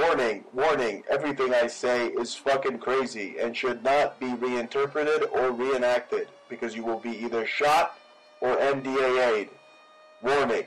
Warning, warning, everything I say is fucking crazy and should not be reinterpreted or reenacted because you will be either shot or NDAA'd. Warning.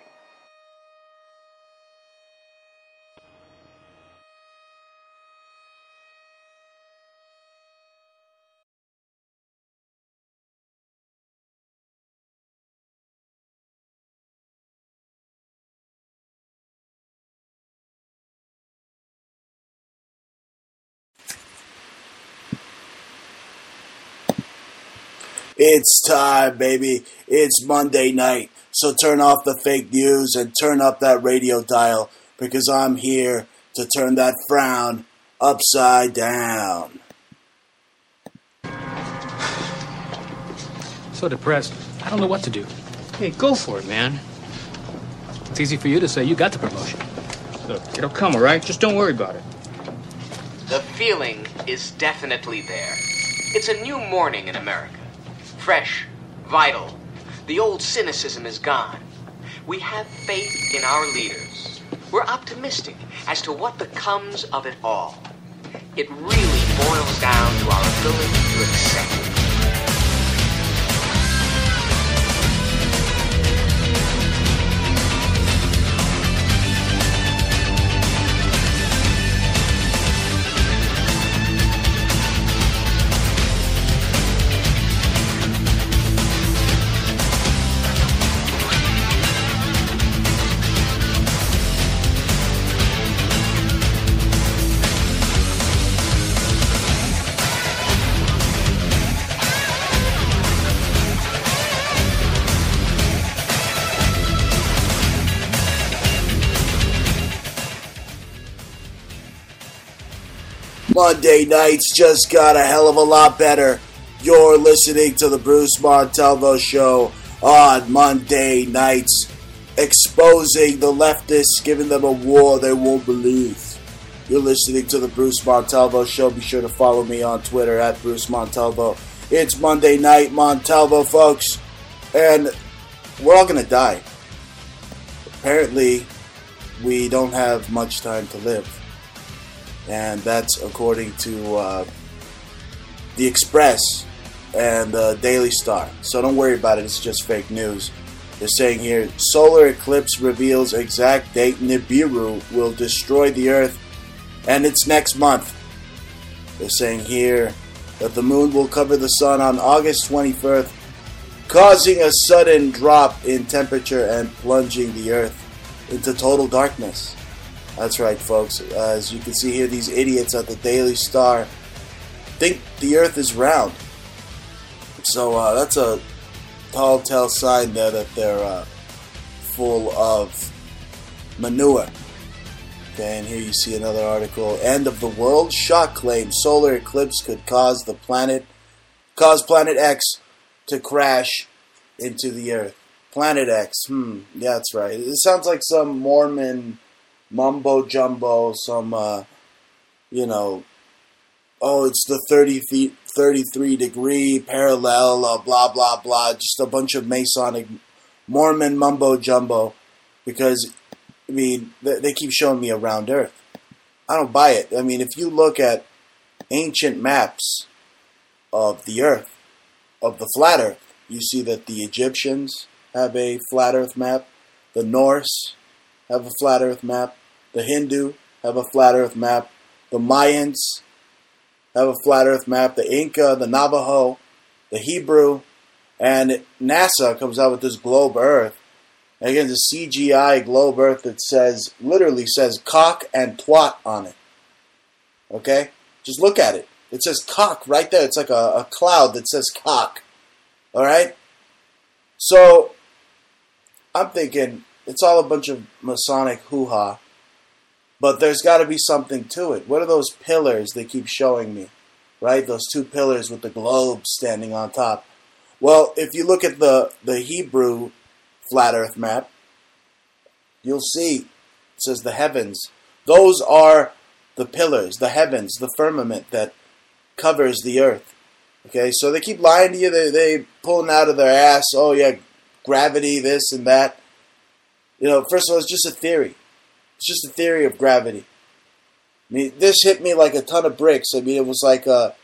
It's time, baby. It's Monday night. So turn off the fake news and turn up that radio dial because I'm here to turn that frown upside down. So depressed. I don't know what to do. Hey, go for it, man. It's easy for you to say you got the promotion. Look, it'll come, all right? Just don't worry about it. The feeling is definitely there. It's a new morning in America. Fresh, vital. The old cynicism is gone. We have faith in our leaders. We're optimistic as to what becomes of it all. It really boils down to Monday nights just got a hell of a lot better. You're listening to the Bruce Montalvo Show on Monday nights, exposing the leftists, giving them a war they won't believe. You're listening to the Bruce Montalvo Show. Be sure to follow me on Twitter at Bruce Montalvo. It's Monday night, Montalvo, folks, and we're all gonna die. Apparently, we don't have much time to live and that's according to uh, the Express and the Daily Star. So don't worry about it; it's just fake news. They're saying here, solar eclipse reveals exact date Nibiru will destroy the Earth, and it's next month. They're saying here that the moon will cover the sun on August 21st, causing a sudden drop in temperature and plunging the Earth into total darkness. That's right, folks. Uh, as you can see here, these idiots at the Daily Star think the Earth is round. So uh, that's a tall tale sign there that they're uh, full of manure. Okay, and here you see another article. End of the world shock claim: solar eclipse could cause the planet, cause Planet X to crash into the Earth. Planet X. Hmm. Yeah, that's right. It sounds like some Mormon mumbo jumbo, some, uh, you know, oh, it's the 30 feet, 33 degree parallel, uh, blah, blah, blah, just a bunch of Masonic Mormon mumbo jumbo because, I mean, they keep showing me a round earth. I don't buy it. I mean, if you look at ancient maps of the earth, of the flat earth, you see that the Egyptians have a flat earth map, the Norse have a flat earth map, the Hindu have a flat earth map. The Mayans have a flat earth map. The Inca, the Navajo, the Hebrew, and NASA comes out with this globe earth. And again, the CGI globe earth that says, literally says cock and twat on it. Okay? Just look at it. It says cock right there. It's like a, a cloud that says cock. All right? So, I'm thinking it's all a bunch of Masonic hoo ha, but there's got to be something to it. What are those pillars they keep showing me? Right? Those two pillars with the globe standing on top. Well, if you look at the, the Hebrew flat earth map, you'll see it says the heavens. Those are the pillars, the heavens, the firmament that covers the earth. Okay, so they keep lying to you. They they pulling out of their ass. Oh yeah, gravity, this and that. You know, first of all, it's just a theory. It's just a theory of gravity. I mean, this hit me like a ton of bricks. I mean, it was like a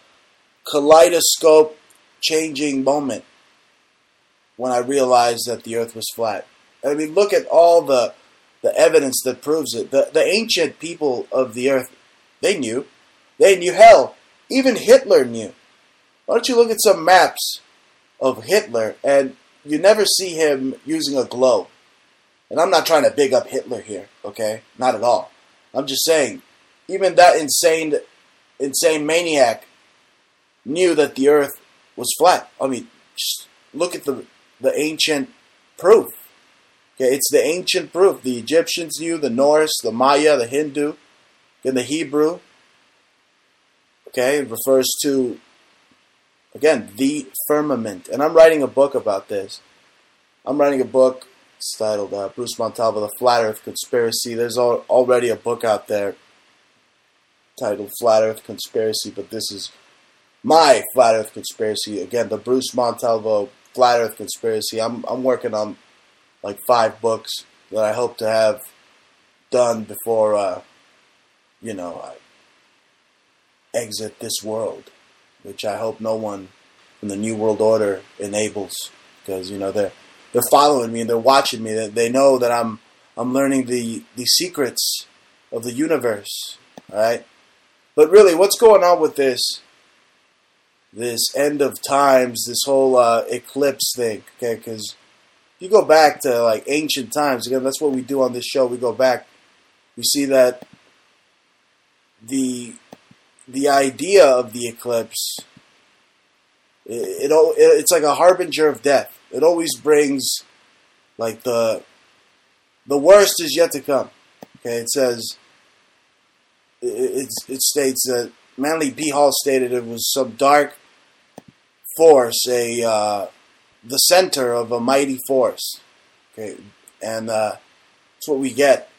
kaleidoscope changing moment when I realized that the Earth was flat. I mean, look at all the the evidence that proves it. The the ancient people of the Earth, they knew. They knew. Hell, even Hitler knew. Why don't you look at some maps of Hitler and you never see him using a globe? And I'm not trying to big up Hitler here, okay? Not at all. I'm just saying, even that insane, insane maniac knew that the Earth was flat. I mean, just look at the the ancient proof. Okay, it's the ancient proof. The Egyptians knew, the Norse, the Maya, the Hindu, and the Hebrew. Okay, it refers to again the firmament, and I'm writing a book about this. I'm writing a book. It's titled uh, Bruce Montalvo: The Flat Earth Conspiracy. There's al- already a book out there titled Flat Earth Conspiracy, but this is my Flat Earth Conspiracy. Again, the Bruce Montalvo Flat Earth Conspiracy. I'm I'm working on like five books that I hope to have done before uh, you know I exit this world, which I hope no one in the New World Order enables, because you know they're they're following me and they're watching me. They, they know that I'm I'm learning the the secrets of the universe. All right, but really, what's going on with this? This end of times, this whole uh, eclipse thing, okay? Because you go back to like ancient times again. That's what we do on this show. We go back. We see that the the idea of the eclipse it, it, it's like a harbinger of death. It always brings like the the worst is yet to come. Okay, it says it, it, it states that Manly P. Hall stated it was some dark force, a uh, the center of a mighty force. Okay, and uh, that's what we get.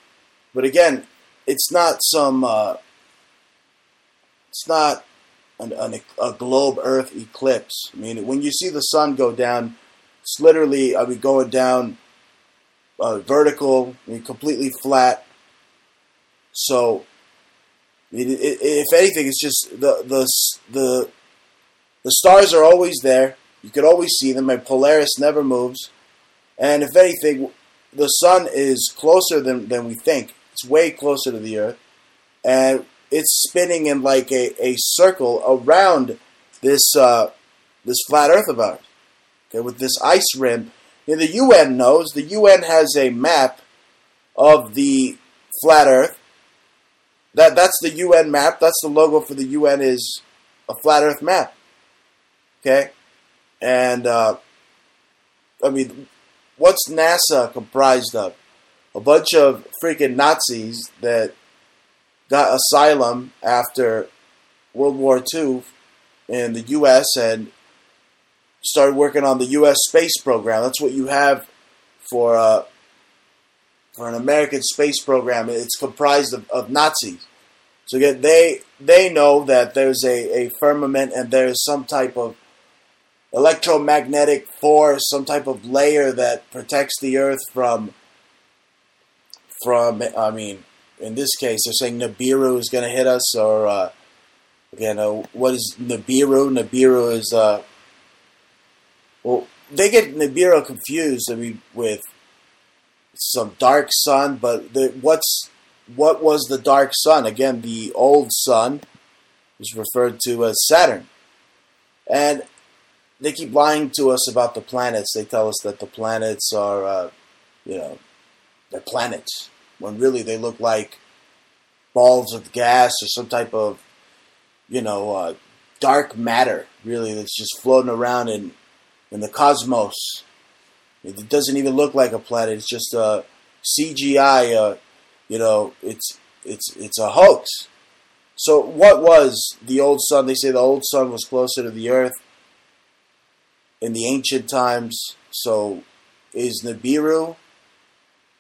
But again, it's not some. Uh, it's not an, an, a globe Earth eclipse. I mean, when you see the sun go down, it's literally I mean going down uh, vertical, I mean, completely flat. So, I mean, it, it, if anything, it's just the the the the stars are always there. You could always see them, and Polaris never moves. And if anything, the sun is closer than, than we think. It's way closer to the Earth. And it's spinning in like a, a circle around this uh, this flat Earth of ours. Okay, with this ice rim. And the UN knows. The UN has a map of the flat Earth. That that's the UN map. That's the logo for the UN is a flat Earth map. Okay, and uh, I mean, what's NASA comprised of? A bunch of freaking Nazis that got asylum after World War II in the U.S. and started working on the U.S. space program. That's what you have for uh, for an American space program. It's comprised of, of Nazis. So again, they they know that there's a, a firmament and there's some type of electromagnetic force, some type of layer that protects the Earth from from. I mean, in this case, they're saying Nibiru is going to hit us, or uh, again, uh, what is Nibiru? Nibiru is uh, well, they get Nibiru confused. I mean, with some dark sun, but the, what's what was the dark sun? Again, the old sun is referred to as Saturn, and they keep lying to us about the planets. They tell us that the planets are, uh, you know, they're planets when really they look like balls of gas or some type of you know, uh, dark matter, really, that's just floating around in, in the cosmos. It doesn't even look like a planet. It's just a CGI. Uh, you know, it's it's it's a hoax. So what was the old sun? They say the old sun was closer to the earth in the ancient times. So is Nibiru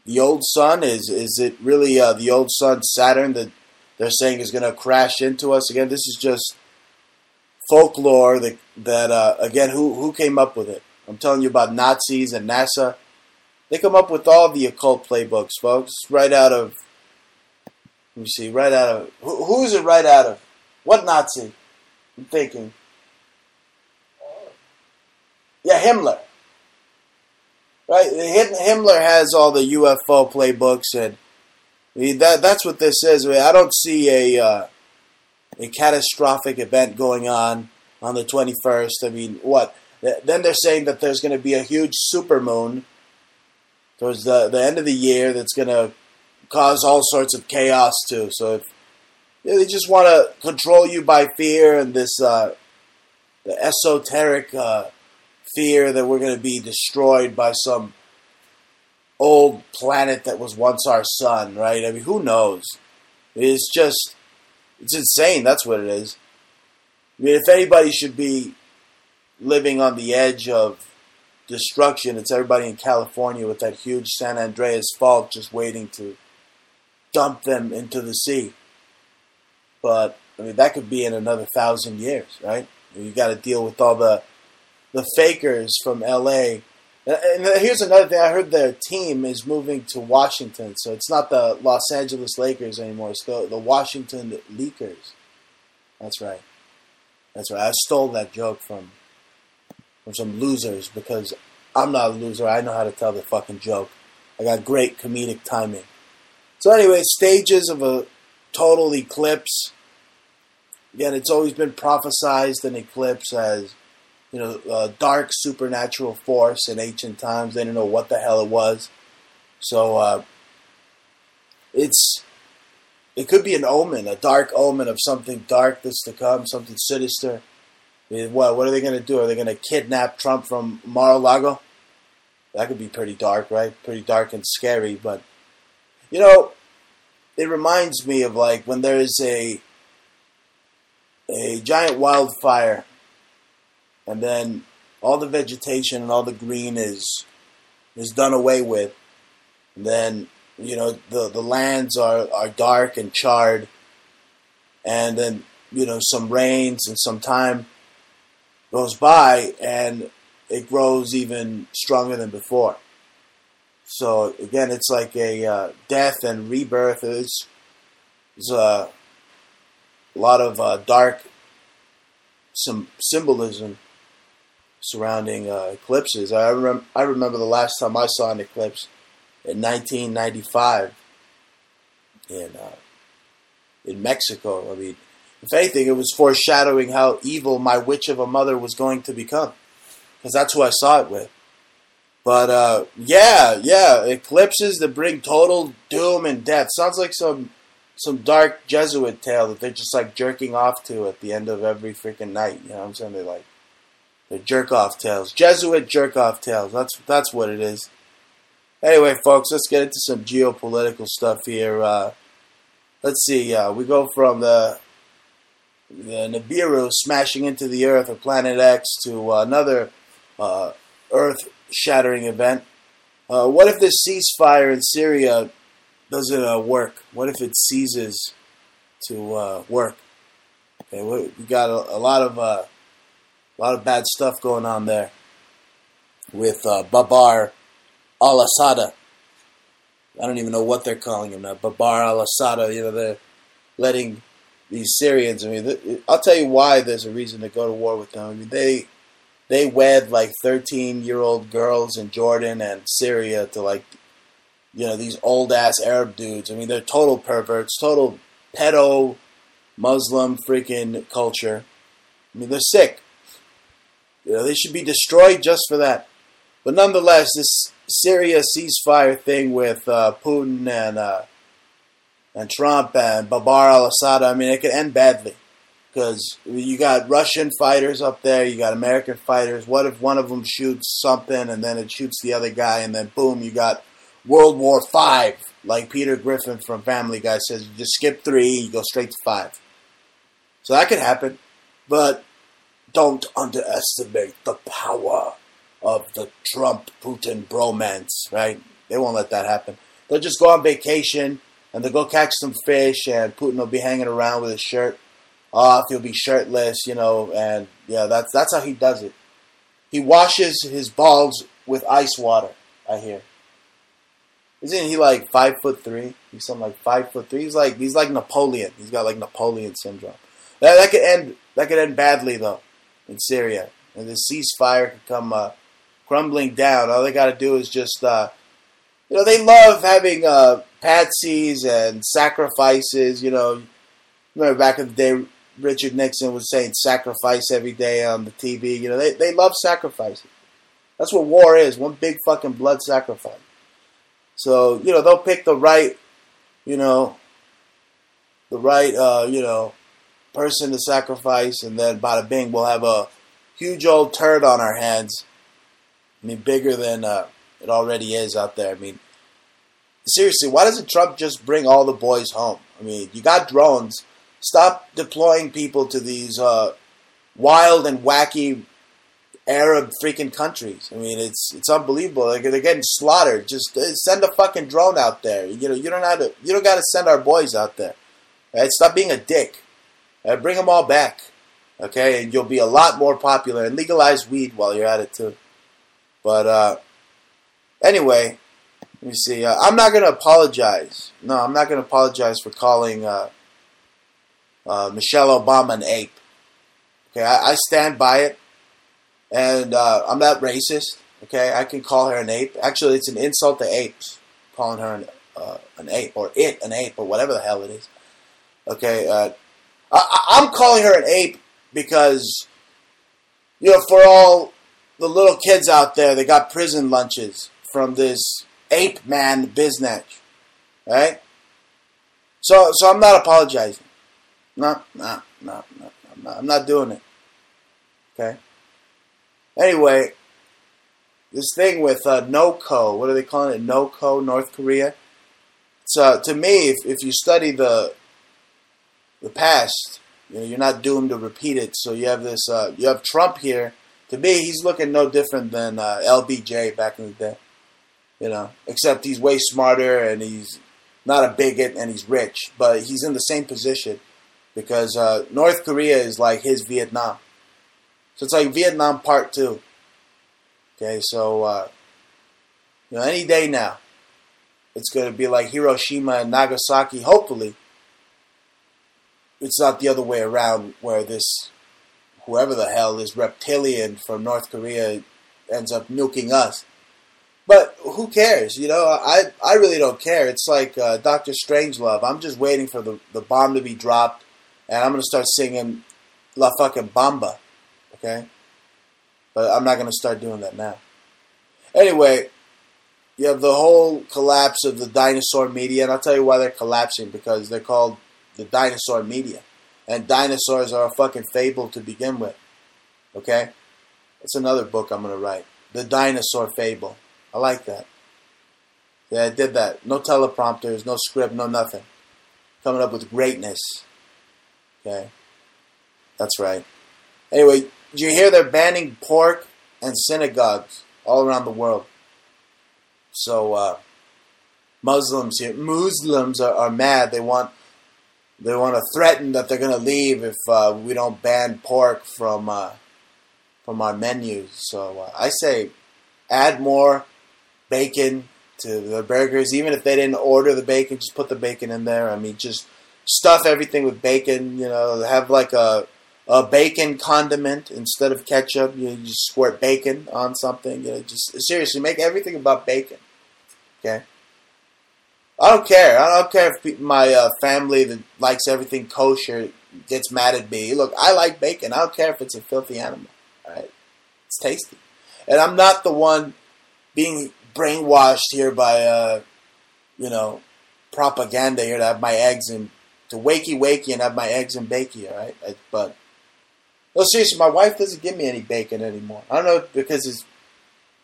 the old sun? Is is it really uh, the old sun Saturn that they're saying is going to crash into us again? This is just folklore that that uh, again who who came up with it? I'm telling you about Nazis and NASA. They come up with all the occult playbooks, folks, right out of. Let me see, right out of who, who's it right out of? What Nazi? I'm thinking. Yeah, Himmler. Right, Himmler has all the UFO playbooks, and that that's what this is. I don't see a uh, a catastrophic event going on on the 21st. I mean, what? Then they're saying that there's going to be a huge supermoon towards the, the end of the year that's going to cause all sorts of chaos too. So if yeah, they just want to control you by fear and this uh, the esoteric uh, fear that we're going to be destroyed by some old planet that was once our sun, right? I mean, who knows? It's just, it's insane. That's what it is. I mean, if anybody should be living on the edge of destruction, it's everybody in California with that huge San Andreas fault just waiting to dump them into the sea. But I mean, that could be in another thousand years, right? You got to deal with all the the fakers from L.A. Uh, and uh, here's another thing: I heard their team is moving to Washington, so it's not the Los Angeles Lakers anymore. It's the the Washington Leakers. That's right. That's right. I stole that joke from from some losers because I'm not a loser. I know how to tell the fucking joke. I got great comedic timing. So anyway, stages of a total eclipse. Again, it's always been prophesized an eclipse as you know, dark supernatural force in ancient times. They didn't know what the hell it was. So uh, it's it could be an omen, a dark omen of something dark that's to come, something sinister. I mean, what what are they going to do? Are they going to kidnap Trump from Mar-a-Lago? That could be pretty dark, right? Pretty dark and scary. But you know, it reminds me of like when there is a a giant wildfire and then all the vegetation and all the green is is done away with. And then you know the the lands are are dark and charred, and then you know some rains and some time goes by and it grows even stronger than before. So again, it's like a uh, death and rebirth. It's, it's a lot of uh, dark some symbolism surrounding uh, eclipses. I remember I remember the last time I saw an eclipse in 1995 in uh, in Mexico. I mean, if anything, it was foreshadowing how evil my witch of a mother was going to become, because that's who I saw it with. But uh, yeah, yeah, eclipses that bring total doom and death sounds like some some dark Jesuit tale that they're just like jerking off to at the end of every freaking night. You know what I'm saying? They like they're jerk off tales. Jesuit jerk off tales. That's that's what it is. Anyway, folks, let's get into some geopolitical stuff here. Uh, let's see. Uh, we go from the the Nibiru smashing into the Earth or Planet X to uh, another uh, Earth-shattering event. Uh, what if this ceasefire in Syria doesn't uh, work? What if it ceases to work? Okay, we got a, a lot of a lot of bad stuff going on there with uh, Babar al Assad. I don't even know what they're calling him now. Babar al Assad. You know, they're letting these Syrians. I mean, I'll tell you why there's a reason to go to war with them. I mean, they they wed like 13 year old girls in Jordan and Syria to like, you know, these old ass Arab dudes. I mean, they're total perverts, total pedo Muslim freaking culture. I mean, they're sick. You know, they should be destroyed just for that. But nonetheless, this Syria ceasefire thing with uh, Putin and uh, and Trump and Babar al-Assad, I mean, it could end badly. Because you got Russian fighters up there, you got American fighters. What if one of them shoots something and then it shoots the other guy, and then boom, you got World War Five, like Peter Griffin from Family Guy says. You just skip three, you go straight to five. So that could happen, but don't underestimate the power of the Trump Putin bromance, right? They won't let that happen. They'll just go on vacation and they'll go catch some fish, and Putin will be hanging around with his shirt off. He'll be shirtless, you know, and yeah, that's that's how he does it. He washes his balls with ice water. I hear. Isn't he like five foot three? He's something like five foot three. He's like he's like Napoleon. He's got like Napoleon syndrome. That, that could end that could end badly though in Syria, and the ceasefire could come uh, crumbling down. All they got to do is just uh, you know they love having uh, patsies and sacrifices. You know, remember back in the day, Richard Nixon was saying sacrifice every day on the TV. You know, they they love sacrifices. That's what war is one big fucking blood sacrifice. So you know they'll pick the right, you know, the right, uh, you know, person to sacrifice, and then bada bing, we'll have a huge old turd on our hands. I mean, bigger than uh, it already is out there. I mean, seriously, why doesn't Trump just bring all the boys home? I mean, you got drones. Stop deploying people to these uh, wild and wacky Arab freaking countries. I mean, it's it's unbelievable. Like they're getting slaughtered. Just uh, send a fucking drone out there. You know, you don't have to. You don't got to send our boys out there. Right? Stop being a dick. Right? Bring them all back. Okay, and you'll be a lot more popular. And legalize weed while you're at it too. But uh, anyway, let me see. Uh, I'm not going to apologize. No, I'm not going to apologize for calling uh, uh, Michelle Obama an ape. Okay, I, I stand by it, and uh, I'm not racist. Okay, I can call her an ape. Actually, it's an insult to apes, calling her an, uh, an ape or it an ape or whatever the hell it is. Okay, uh, I, I'm calling her an ape because you know for all the little kids out there, they got prison lunches from this ape man business, right? So, so I'm not apologizing. No, no, no, no, I'm not, I'm not doing it. Okay. Anyway, this thing with uh, NOCO, what are they calling it? NOCO, North Korea. So to me, if, if you study the the past, you know, you're not doomed to repeat it. So you have this, uh, you have Trump here to me, he's looking no different than uh, LBJ back in the day. You know, except he's way smarter and he's not a bigot and he's rich, but he's in the same position because uh, North Korea is like his Vietnam. So it's like Vietnam Part Two. Okay, so uh, you know, any day now, it's going to be like Hiroshima and Nagasaki. Hopefully, it's not the other way around where this whoever the hell is reptilian from North Korea ends up nuking us. But who cares? You know, I I really don't care. It's like uh, Doctor Strangelove. I'm just waiting for the, the bomb to be dropped, and I'm gonna start singing La fucking Bamba. Okay, but I'm not gonna start doing that now. Anyway, you have the whole collapse of the dinosaur media, and I'll tell you why they're collapsing because they're called the dinosaur media and dinosaurs are a fucking fable to begin with. Okay? That's another book I'm going to write. The Dinosaur Fable. I like that. Yeah, I did that. No teleprompters, no script, no nothing. Coming up with greatness. Okay? That's right. Anyway, do you hear they're banning pork and synagogues all around the world? So, uh, Muslims here, Muslims are, are mad. They want they want to threaten that they're going to leave if uh, we don't ban pork from uh, from our menus. So uh, I say add more bacon to the burgers, even if they didn't order the bacon, just put the bacon in there. I mean, just stuff everything with bacon. You know, have like a a bacon condiment instead of ketchup. You, know, you just squirt bacon on something. You know, just seriously make everything about bacon. Okay. I don't care. I don't care if my uh, family that likes everything kosher gets mad at me. Look, I like bacon. I don't care if it's a filthy animal. All right, it's tasty, and I'm not the one being brainwashed here by uh, you know propaganda here to have my eggs in to wakey wakey and have my eggs and bakey. All right, I, but no, seriously, my wife doesn't give me any bacon anymore. I don't know because it's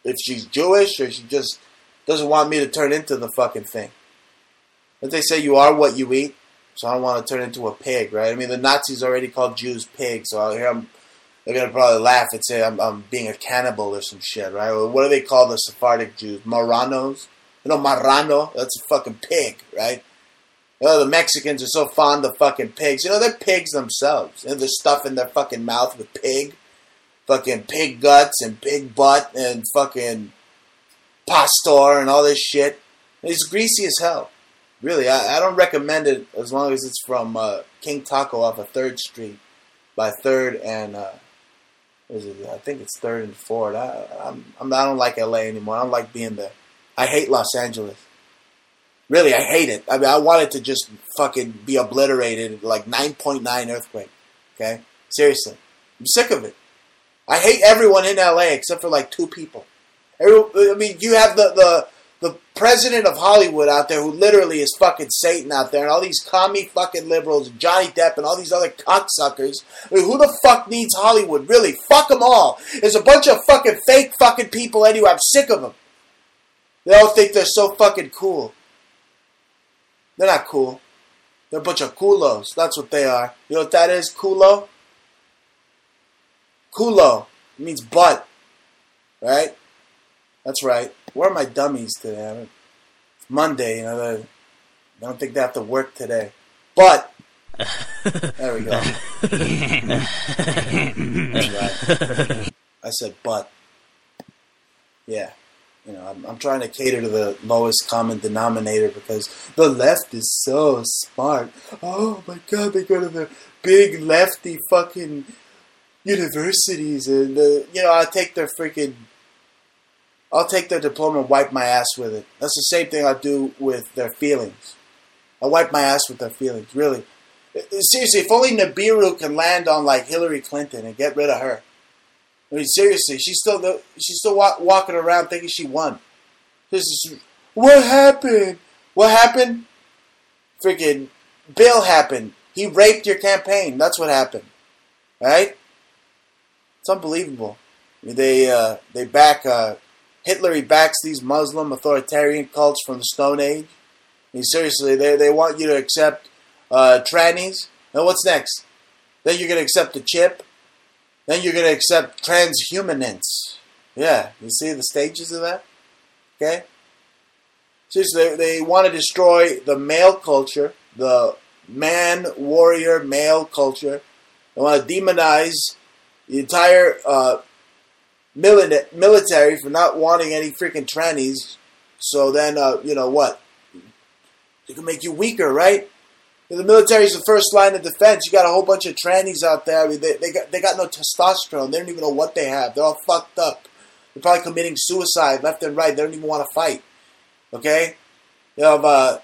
if she's Jewish or she just doesn't want me to turn into the fucking thing. They say you are what you eat, so I don't want to turn into a pig, right? I mean, the Nazis already called Jews pigs, so here I'm. They're gonna probably laugh and say I'm, I'm being a cannibal or some shit, right? Or what do they call the Sephardic Jews? Marranos? You know, marrano? That's a fucking pig, right? You know, the Mexicans are so fond of fucking pigs. You know, they're pigs themselves. And there's stuff in their fucking mouth with pig. Fucking pig guts and pig butt and fucking pastor and all this shit. It's greasy as hell. Really, I, I don't recommend it as long as it's from uh, King Taco off of 3rd Street by 3rd and, uh, it, I think it's 3rd and 4th. I, I'm, I'm, I don't like LA anymore. I don't like being there. I hate Los Angeles. Really, I hate it. I mean, I want it to just fucking be obliterated like 9.9 earthquake. Okay? Seriously. I'm sick of it. I hate everyone in LA except for like two people. Every, I mean, you have the the president of Hollywood out there who literally is fucking Satan out there, and all these commie fucking liberals, Johnny Depp, and all these other cocksuckers. I mean, who the fuck needs Hollywood? Really, fuck them all. There's a bunch of fucking fake fucking people anyway. I'm sick of them. They all think they're so fucking cool. They're not cool. They're a bunch of culos. That's what they are. You know what that is? Culo? Culo. It means butt. Right? That's right. Where are my dummies today? It's Monday, you know. I don't think they have to work today. But there we go. right. I said but. Yeah. You know, I'm, I'm trying to cater to the lowest common denominator because the left is so smart. Oh my god, they go to the big lefty fucking universities and, uh, you know, I take their freaking I'll take their diploma and wipe my ass with it. That's the same thing I do with their feelings. I wipe my ass with their feelings, really. Seriously, if only Nibiru can land on like Hillary Clinton and get rid of her. I mean, seriously, she's still she's still walk, walking around thinking she won. This is what happened. What happened? Freaking Bill happened. He raped your campaign. That's what happened. Right? It's unbelievable. They uh, they back uh, Hitler. He backs these Muslim authoritarian cults from the Stone Age. I mean, seriously, they they want you to accept uh, trannies. And what's next? Then you're gonna accept the chip. Then you're going to accept transhumanists. Yeah, you see the stages of that? Okay? Seriously, they, they want to destroy the male culture, the man warrior male culture. They want to demonize the entire uh, military for not wanting any freaking trannies. So then, uh, you know what? It can make you weaker, right? The military is the first line of defense. You got a whole bunch of trannies out there. I mean, they, they got they got no testosterone. They don't even know what they have. They're all fucked up. They're probably committing suicide left and right. They don't even want to fight. Okay, you know, uh,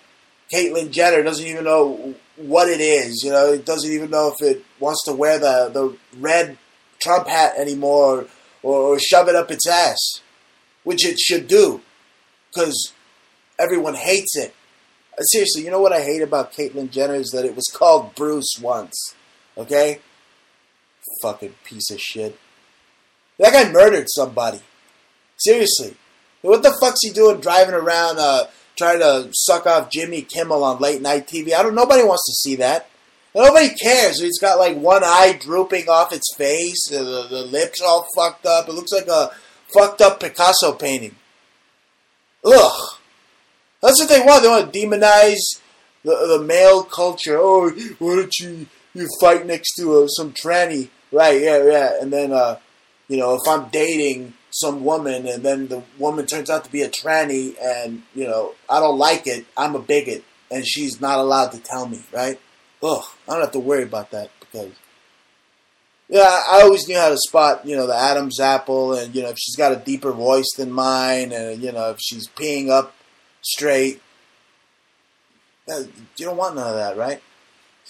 Caitlyn Jenner doesn't even know what it is. You know, it doesn't even know if it wants to wear the the red Trump hat anymore or, or shove it up its ass, which it should do, because everyone hates it. Seriously, you know what I hate about Caitlyn Jenner is that it was called Bruce once. Okay? Fucking piece of shit. That guy murdered somebody. Seriously. What the fuck's he doing driving around uh, trying to suck off Jimmy Kimmel on late night TV? I don't nobody wants to see that. Nobody cares. He's got like one eye drooping off its face, the, the lips all fucked up. It looks like a fucked up Picasso painting. Ugh. That's what they want. They want to demonize the, the male culture. Oh, why don't you you fight next to uh, some tranny? Right? Yeah, yeah. And then, uh, you know, if I'm dating some woman and then the woman turns out to be a tranny and you know I don't like it, I'm a bigot, and she's not allowed to tell me. Right? Ugh. I don't have to worry about that because. Yeah, I always knew how to spot, you know, the Adam's apple, and you know, if she's got a deeper voice than mine, and you know, if she's peeing up straight. You don't want none of that, right?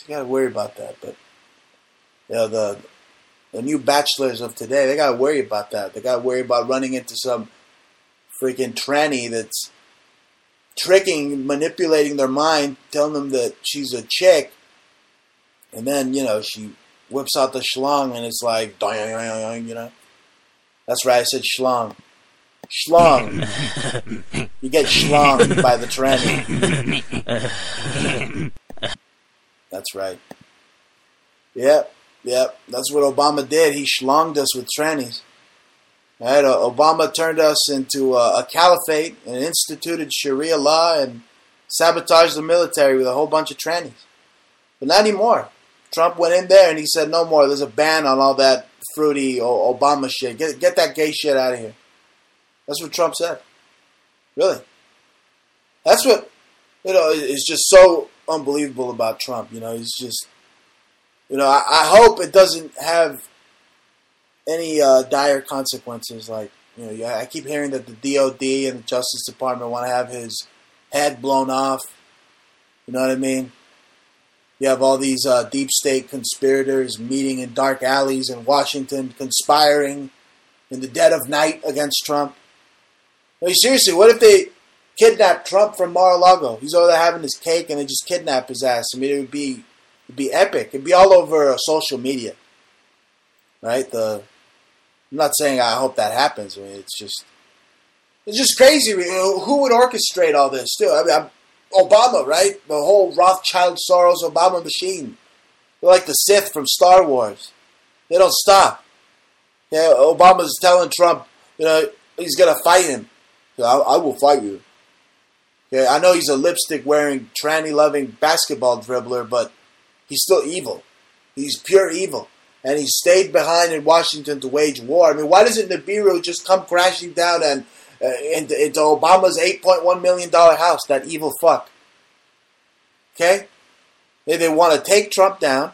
You got to worry about that. But you know, the the new bachelors of today, they got to worry about that. They got to worry about running into some freaking tranny that's tricking, manipulating their mind, telling them that she's a chick, And then, you know, she whips out the schlong and it's like, you know. That's right, I said schlong. Schlong. you get schlonged by the tranny. That's right. Yep, yep. That's what Obama did. He schlonged us with trannies. Right? Uh, Obama turned us into a, a caliphate and instituted Sharia law and sabotaged the military with a whole bunch of trannies. But not anymore. Trump went in there and he said, no more. There's a ban on all that fruity Obama shit. Get, get that gay shit out of here. That's what Trump said. Really. That's what, you know, It's just so unbelievable about Trump. You know, he's just, you know, I, I hope it doesn't have any uh, dire consequences. Like, you know, I keep hearing that the DOD and the Justice Department want to have his head blown off. You know what I mean? You have all these uh, deep state conspirators meeting in dark alleys in Washington, conspiring in the dead of night against Trump. I mean, seriously, what if they kidnap Trump from Mar-a-Lago? He's over there having his cake, and they just kidnap his ass. I mean, it would be it'd be epic. It'd be all over uh, social media, right? The I'm not saying I hope that happens. I mean, it's just it's just crazy. Who would orchestrate all this too? I mean, I'm, Obama, right? The whole Rothschild Soros Obama machine. They're like the Sith from Star Wars. They don't stop. Yeah, Obama's telling Trump, you know, he's gonna fight him. I, I will fight you. Yeah, I know he's a lipstick wearing, tranny loving basketball dribbler, but he's still evil. He's pure evil and he stayed behind in Washington to wage war. I mean, why doesn't Nibiru just come crashing down and uh, into, into Obama's $8.1 million house, that evil fuck? Okay? They, they want to take Trump down,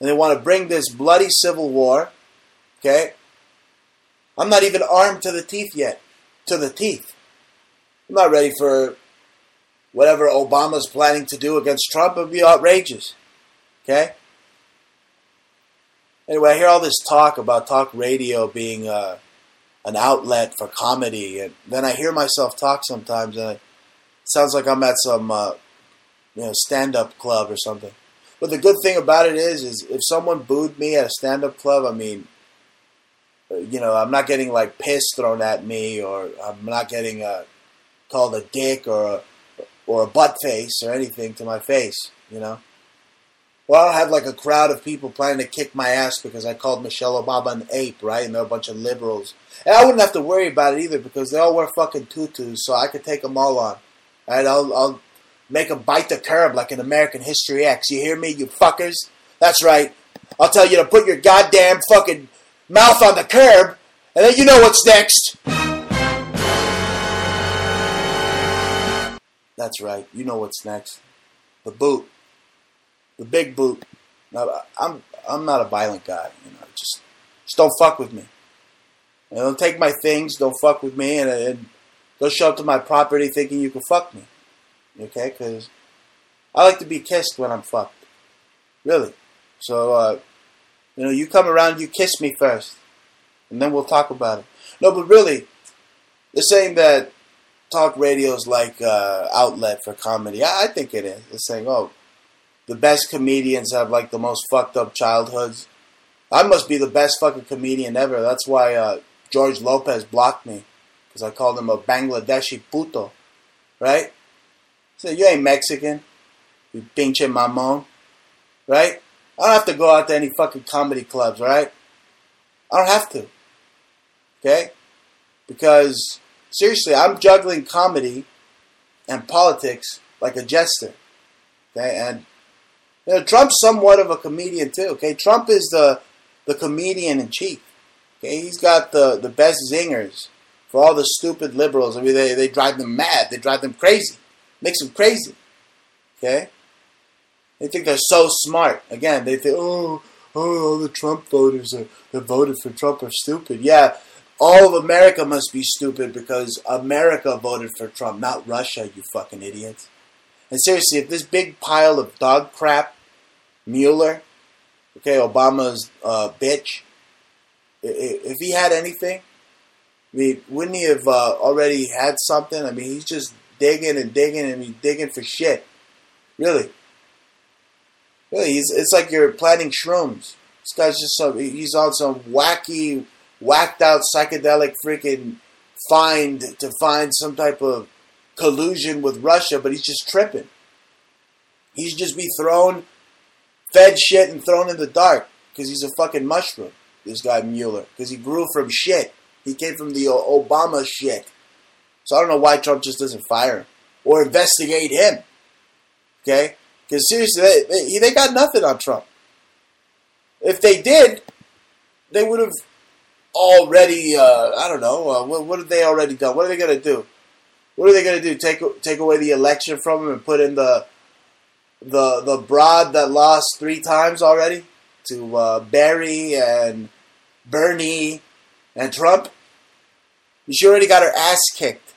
and they want to bring this bloody civil war. Okay? I'm not even armed to the teeth yet. To the teeth. I'm not ready for whatever Obama's planning to do against Trump. It would be outrageous. Okay? Anyway, I hear all this talk about talk radio being uh, an outlet for comedy, and then I hear myself talk sometimes, and it sounds like I'm at some uh, you know stand-up club or something. But the good thing about it is, is if someone booed me at a stand-up club, I mean, uh, you know, I'm not getting like piss thrown at me, or I'm not getting uh, called a dick or a, or a butt face or anything to my face, you know. Well, I have like a crowd of people planning to kick my ass because I called Michelle Obama an ape, right? And they're a bunch of liberals. And I wouldn't have to worry about it either because they all wear fucking tutus, so I could take them all on. Right? I'll, I'll make them bite the curb like an American History X. You hear me, you fuckers? That's right. I'll tell you to put your goddamn fucking mouth on the curb, and then you know what's next. That's right. You know what's next. The boot the big boot. I'm I'm not a violent guy. You know, just just don't fuck with me. You don't take my things. Don't fuck with me, and, and don't show up to my property thinking you can fuck me. Okay, because I like to be kissed when I'm fucked. Really. So uh, you know, you come around, you kiss me first, and then we'll talk about it. No, but really, they're saying that talk radio is like uh, outlet for comedy. I, I think it is. They're saying, oh the best comedians have like the most fucked up childhoods. I must be the best fucking comedian ever. That's why uh, George Lopez blocked me because I called him a Bangladeshi puto, right? So you ain't Mexican, you pinche mamon, right? I don't have to go out to any fucking comedy clubs, right? I don't have to, okay? Because seriously, I'm juggling comedy and politics like a jester, okay? And you know, Trump's somewhat of a comedian too. Okay, Trump is the the comedian in chief. Okay, he's got the the best zingers for all the stupid liberals. I mean, they they drive them mad. They drive them crazy. Makes them crazy. Okay, they think they're so smart. Again, they think, oh, oh, all the Trump voters are that voted for Trump are stupid. Yeah. All of America must be stupid because America voted for Trump, not Russia, you fucking idiots. And seriously, if this big pile of dog crap, Mueller, okay, Obama's uh, bitch, if he had anything, I mean, wouldn't he have uh, already had something? I mean, he's just digging and digging and he's digging for shit. Really. Really, he's, it's like you're planting shrooms. This guy's just some, he's on some wacky, whacked out psychedelic freaking find to find some type of collusion with Russia, but he's just tripping. He's just be thrown, fed shit and thrown in the dark because he's a fucking mushroom. This guy Mueller, because he grew from shit. He came from the Obama shit. So I don't know why Trump just doesn't fire him or investigate him. Okay? Because seriously, they, they, they got nothing on Trump. If they did, they would have already, uh, I don't know, uh, what, what have they already done? What are they going to do? What are they going to do? Take take away the election from him and put in the the the broad that lost three times already to uh, Barry and Bernie and Trump? She already got her ass kicked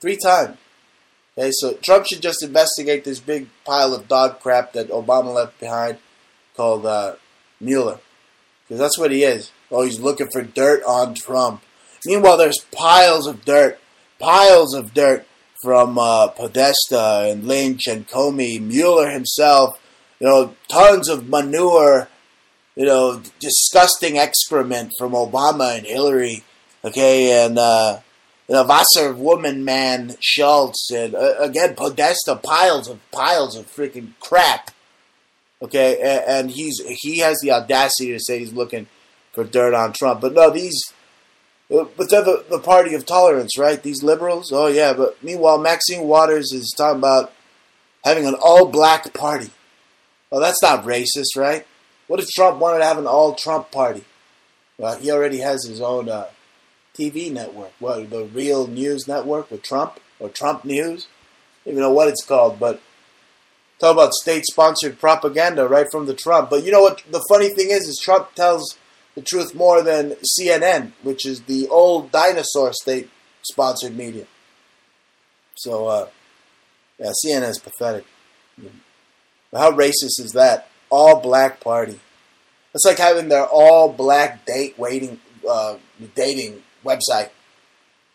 three times. Okay, so Trump should just investigate this big pile of dog crap that Obama left behind called uh, Mueller. Because that's what he is. Oh, he's looking for dirt on Trump. Meanwhile, there's piles of dirt, piles of dirt from uh, Podesta and Lynch and Comey, Mueller himself, you know, tons of manure, you know, disgusting excrement from Obama and Hillary, okay, and uh, you know, Wasserwoman man Schultz, and uh, again Podesta, piles of piles of freaking crap. Okay, and, and, he's he has the audacity to say he's looking for dirt on Trump, but no, these. Uh, but they're the, the party of tolerance, right? These liberals? Oh, yeah. But meanwhile, Maxine Waters is talking about having an all black party. Well, that's not racist, right? What if Trump wanted to have an all Trump party? Well, he already has his own uh, TV network. What, the Real News Network with Trump? Or Trump News? I don't even know what it's called, but talk about state-sponsored propaganda right from the Trump. But you know what? The funny thing is, is Trump tells the truth more than CNN, which is the old dinosaur state-sponsored media. So, uh, yeah, CNN is pathetic. How racist is that? All black party. It's like having their all black date waiting, uh, dating website.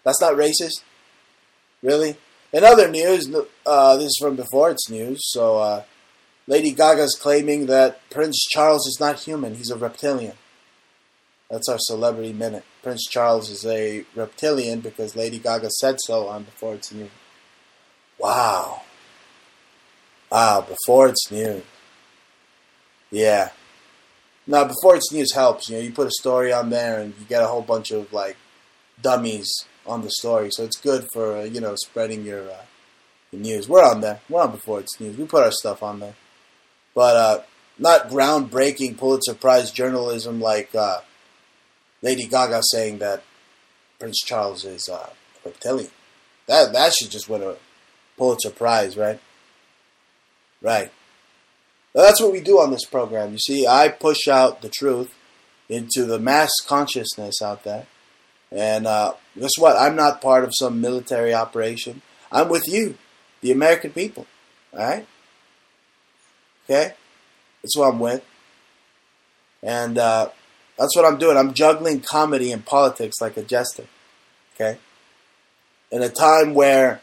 That's not racist? Really? In other news, uh, this is from before it's news, so uh, Lady Gaga's claiming that Prince Charles is not human, he's a reptilian. That's our celebrity minute. Prince Charles is a reptilian because Lady Gaga said so on Before It's News. Wow. Wow, Before It's News. Yeah. Now, Before It's News helps. You know, you put a story on there and you get a whole bunch of, like, dummies on the story. So it's good for uh, you know spreading your, uh, your news. We're on there. We're on before it's news. We put our stuff on there, but uh, not groundbreaking Pulitzer Prize journalism like uh, Lady Gaga saying that Prince Charles is uh, reptilian. That that should just win a Pulitzer Prize, right? Right. That's what we do on this program. You see, I push out the truth into the mass consciousness out there and uh, guess what? I'm not part of some military operation. I'm with you, the American people. All right? Okay? That's what I'm with. And uh, that's what I'm doing. I'm juggling comedy and politics like a jester. Okay? In a time where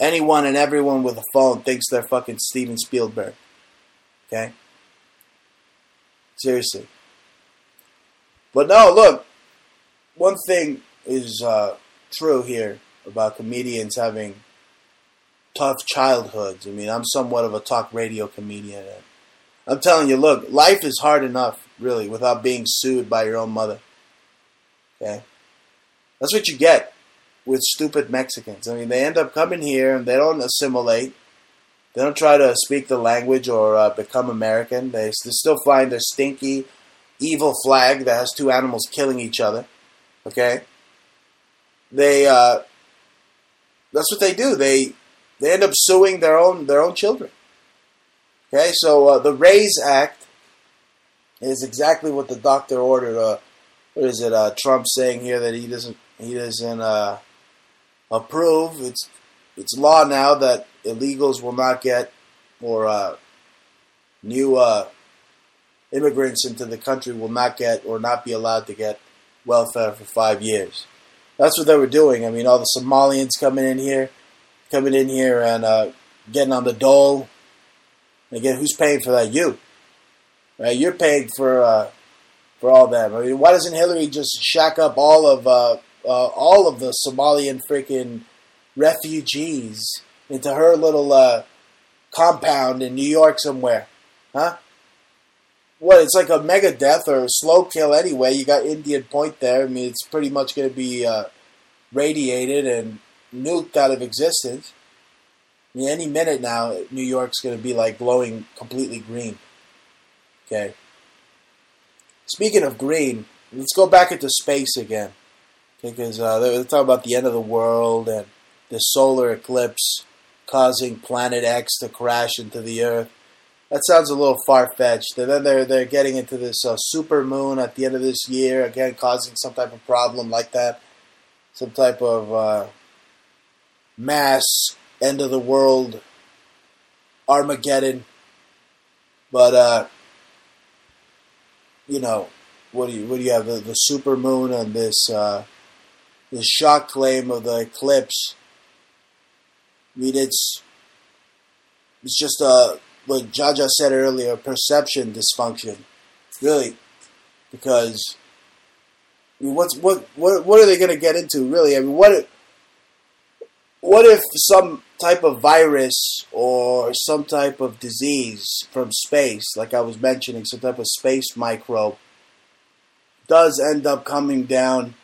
anyone and everyone with a phone thinks they're fucking Steven Spielberg. Okay? Seriously. But no, look, one thing is uh, true here about comedians having tough childhoods. I mean, I'm somewhat of a talk radio comedian. I'm telling you, look, life is hard enough, really, without being sued by your own mother. Okay? That's what you get with stupid Mexicans. I mean, they end up coming here and they don't assimilate. They don't try to speak the language or uh, become American. They, they still find their stinky, evil flag that has two animals killing each other. Okay? They uh, that's what they do. They they end up suing their own their own children. Okay, so uh, the Raise Act is exactly what the doctor ordered. Uh, what is it? Uh, Trump saying here that he doesn't he doesn't uh, approve. It's it's law now that illegals will not get or uh, new uh, immigrants into the country will not get or not be allowed to get welfare for five years. That's what they were doing. I mean, all the Somalians coming in here, coming in here and uh, getting on the dole. And again, who's paying for that? You. Right? You're paying for uh, for all that. I mean, why doesn't Hillary just shack up all of uh, uh, all of the Somalian freaking refugees into her little uh, compound in New York somewhere? Huh? What? It's like a mega death or a slow kill anyway. You got Indian Point there. I mean, it's pretty much going to be uh, radiated and nuked out of existence. I mean, any minute now, New York's going to be like glowing completely green. Okay. Speaking of green, let's go back into space again. Because uh, they're talking about the end of the world and the solar eclipse causing Planet X to crash into the Earth. That sounds a little far fetched. And then they're they're getting into this uh, super moon at the end of this year, again causing some type of problem like that, some type of uh, mass end of the world Armageddon. But uh, you know, what do you what do you have the, the super moon and this uh, this shock claim of the eclipse? I mean, it's it's just a what Jaja said earlier, perception dysfunction, really, because I mean, what's what what what are they going to get into really? I mean, what what if some type of virus or some type of disease from space, like I was mentioning, some type of space microbe, does end up coming down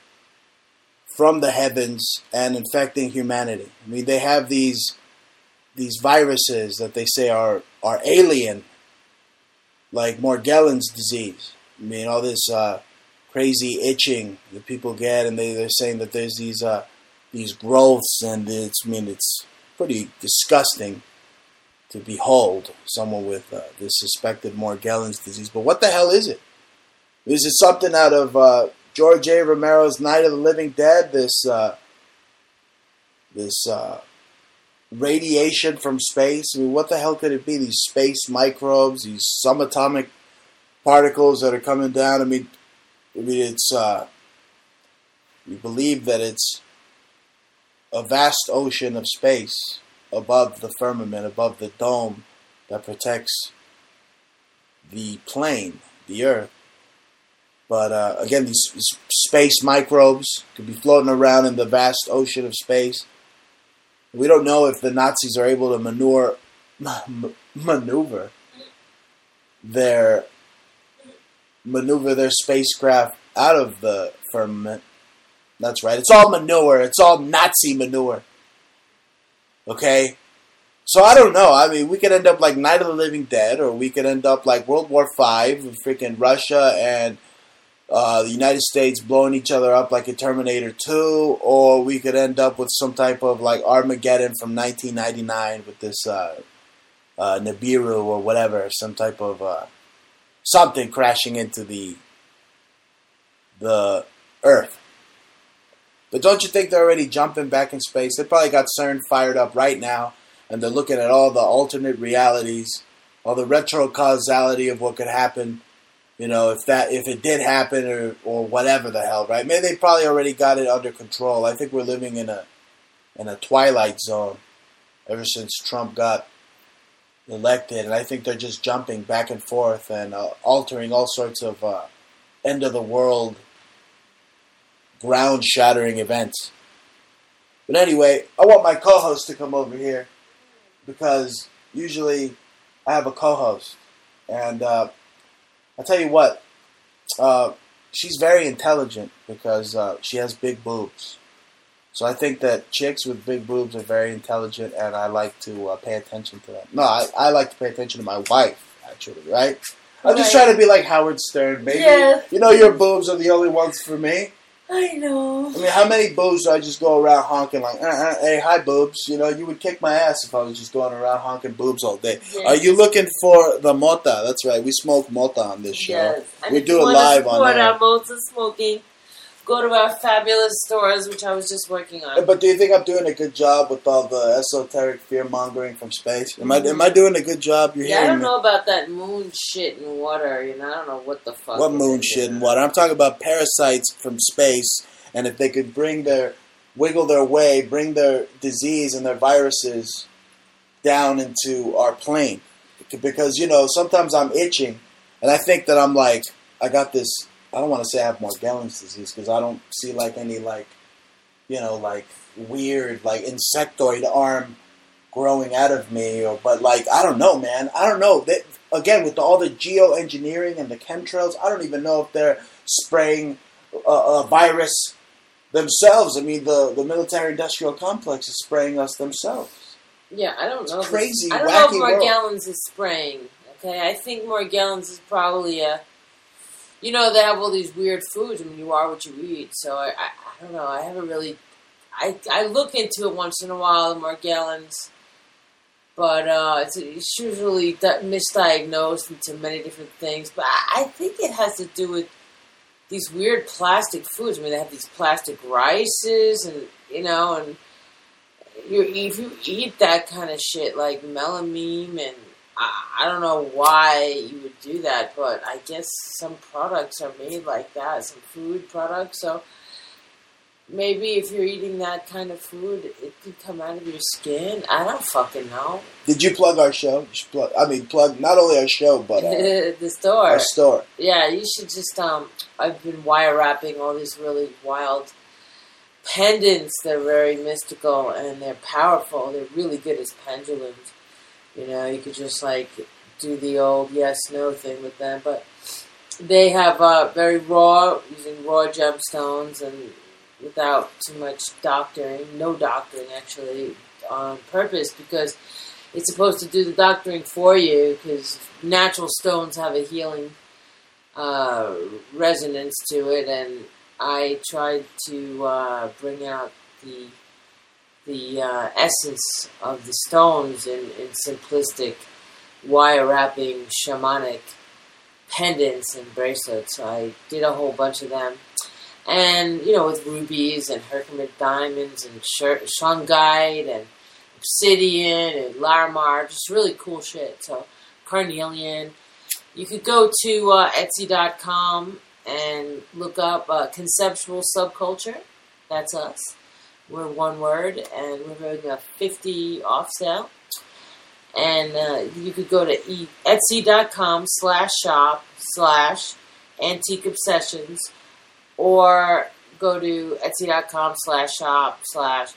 from the heavens and infecting humanity? I mean, they have these these viruses that they say are are alien, like Morgellons disease. I mean, all this uh, crazy itching that people get, and they they're saying that there's these uh, these growths, and it's I mean it's pretty disgusting to behold someone with uh, this suspected Morgellons disease. But what the hell is it? Is it something out of uh, George A. Romero's Night of the Living Dead? This uh, this uh, radiation from space. I mean, what the hell could it be? These space microbes, these subatomic particles that are coming down. I mean, I mean, it's uh, we believe that it's a vast ocean of space above the firmament, above the dome that protects the plane, the Earth. But uh, again, these space microbes could be floating around in the vast ocean of space. We don't know if the Nazis are able to maneuver, maneuver their maneuver their spacecraft out of the firmament. That's right. It's all manure. It's all Nazi manure. Okay? So I don't know. I mean, we could end up like Night of the Living Dead, or we could end up like World War Five, freaking Russia and uh, the United States blowing each other up like a Terminator 2, or we could end up with some type of like Armageddon from 1999 with this uh, uh, Nibiru or whatever, some type of uh, something crashing into the the Earth. But don't you think they're already jumping back in space? They probably got CERN fired up right now, and they're looking at all the alternate realities, all the retro causality of what could happen. You know, if that if it did happen or or whatever the hell, right? Maybe they probably already got it under control. I think we're living in a in a twilight zone ever since Trump got elected, and I think they're just jumping back and forth and uh, altering all sorts of uh, end of the world ground shattering events. But anyway, I want my co host to come over here because usually I have a co host. And uh, I'll tell you what, uh, she's very intelligent because uh, she has big boobs. So I think that chicks with big boobs are very intelligent, and I like to uh, pay attention to them. No, I, I like to pay attention to my wife, actually, right? I'm just Right. trying to be like Howard Stern, baby. Yes. You know your boobs are the only ones for me. I know. I mean, how many boobs do I just go around honking like, uh, uh, hey, hi, boobs? You know, you would kick my ass if I was just going around honking boobs all day. Yes. Are you looking for the mota? That's right. We smoke mota on this show. Yes. We do it live on support there. our modes smoking. Go to our fabulous stores, which I was just working on. But do you think I'm doing a good job with all the esoteric fear mongering from space? Am I am I doing a good job? You're yeah, I don't me. know about that moon shit and water. You know, I don't know what the fuck. What moon shit and water? I'm talking about parasites from space, and if they could bring their wiggle their way, bring their disease and their viruses down into our plane, because you know sometimes I'm itching, and I think that I'm like I got this. I don't want to say I have Morgellons disease because I don't see like any like you know like weird like insectoid arm growing out of me or but like I don't know, man. I don't know. That again with all the geoengineering and the chemtrails, I don't even know if they're spraying a, a virus themselves. I mean, the the military industrial complex is spraying us themselves. Yeah, I don't know. if crazy, it's- I don't know if world. Morgellons is spraying. Okay, I think Morgellons is probably a. You know, they have all these weird foods. I mean, you are what you eat. So I, I, I don't know. I haven't really. I, I look into it once in a while, the Morgellons, but uh, it's, it's usually di- misdiagnosed into many different things. But I, I think it has to do with these weird plastic foods. I mean, they have these plastic rices, and you know, and you if you eat that kind of shit like melamine and I, I don't know why you would do that, but I guess some products are made like that, some food products. So maybe if you're eating that kind of food, it could come out of your skin. I don't fucking know. Did you plug our show? You should plug, I mean, plug not only our show but uh, the store. our store. Yeah, you should just um. I've been wire wrapping all these really wild pendants. They're very mystical and they're powerful. They're really good as pendulums. You know, you could just like do the old yes no thing with them, but they have uh, very raw using raw gemstones and without too much doctoring. No doctoring actually on purpose because it's supposed to do the doctoring for you because natural stones have a healing uh, resonance to it, and I tried to uh, bring out the the uh, essence of the stones in, in simplistic wire wrapping shamanic pendants and bracelets. So I did a whole bunch of them. And, you know, with rubies and Herkimer diamonds and shir- shungite and obsidian and larimar, just really cool shit. So, carnelian. You could go to uh, Etsy.com and look up uh, Conceptual Subculture. That's us. We're one word, and we're having a 50 off sale. And uh, you could go to e- Etsy.com slash shop slash Antique Obsessions or go to Etsy.com slash shop slash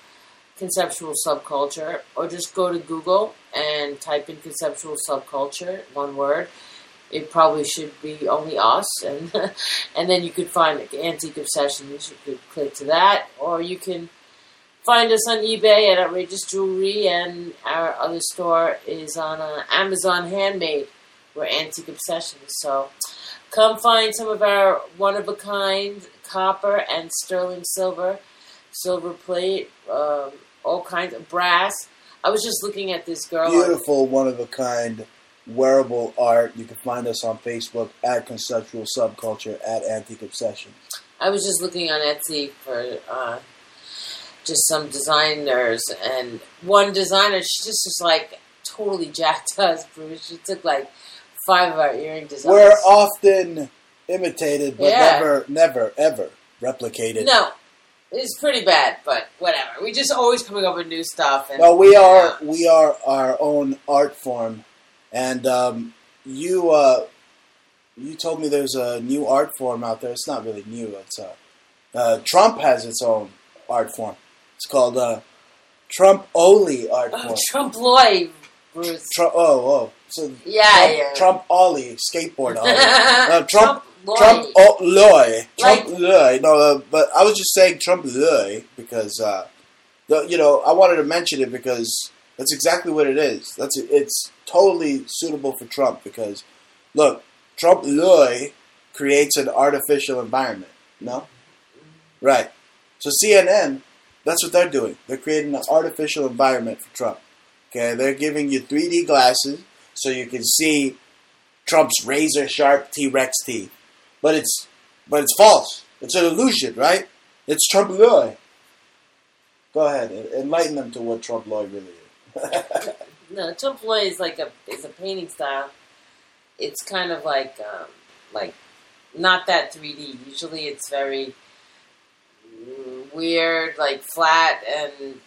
Conceptual Subculture or just go to Google and type in Conceptual Subculture, one word it probably should be only us, and and then you could find Antique Obsessions. You could click to that, or you can find us on eBay at Outrageous Jewelry, and our other store is on uh, Amazon Handmade. We're Antique Obsessions. So come find some of our one of a kind copper and sterling silver, silver plate, um, all kinds of brass. I was just looking at this girl. Beautiful, one of a kind, wearable art. You can find us on Facebook at Conceptual Subculture at Antique Obsession. I was just looking on Etsy for uh, just some designers, and one designer, she just was like totally jacked us. She took like five of our earring designs. We're often imitated, but Yeah. never, never, ever replicated. No, it's pretty bad, but whatever. We just always coming up with new stuff. And No, we are we are our own art form, and um, you uh, you told me there's a new art form out there. It's not really new. It's uh, uh, Trump has its own art form. It's called uh, Trump Oli art Oh. Trump Lloyd, Bruce. Trump, oh, oh, so Yeah, Trump, yeah. Trump Ollie skateboard Ollie. Uh, Trump Trump Trump Loy. Trump Like- Loy. No, uh, but I was just saying Trump Loy because uh, you know I wanted to mention it because that's exactly what it is. That's it's totally suitable for Trump because look, Trump Loy creates an artificial environment. No, right? So CNN, that's what they're doing. They're creating an artificial environment for Trump. Okay, they're giving you 3D glasses so you can see Trump's razor sharp T Rex teeth. But it's but it's false. It's an illusion, right? It's Trump Loy. Go ahead, enlighten them to what Trump Loy really is. No, Trump Lloyd is like a is a painting style. It's kind of like um, like not that 3D. Usually, it's very weird, like flat and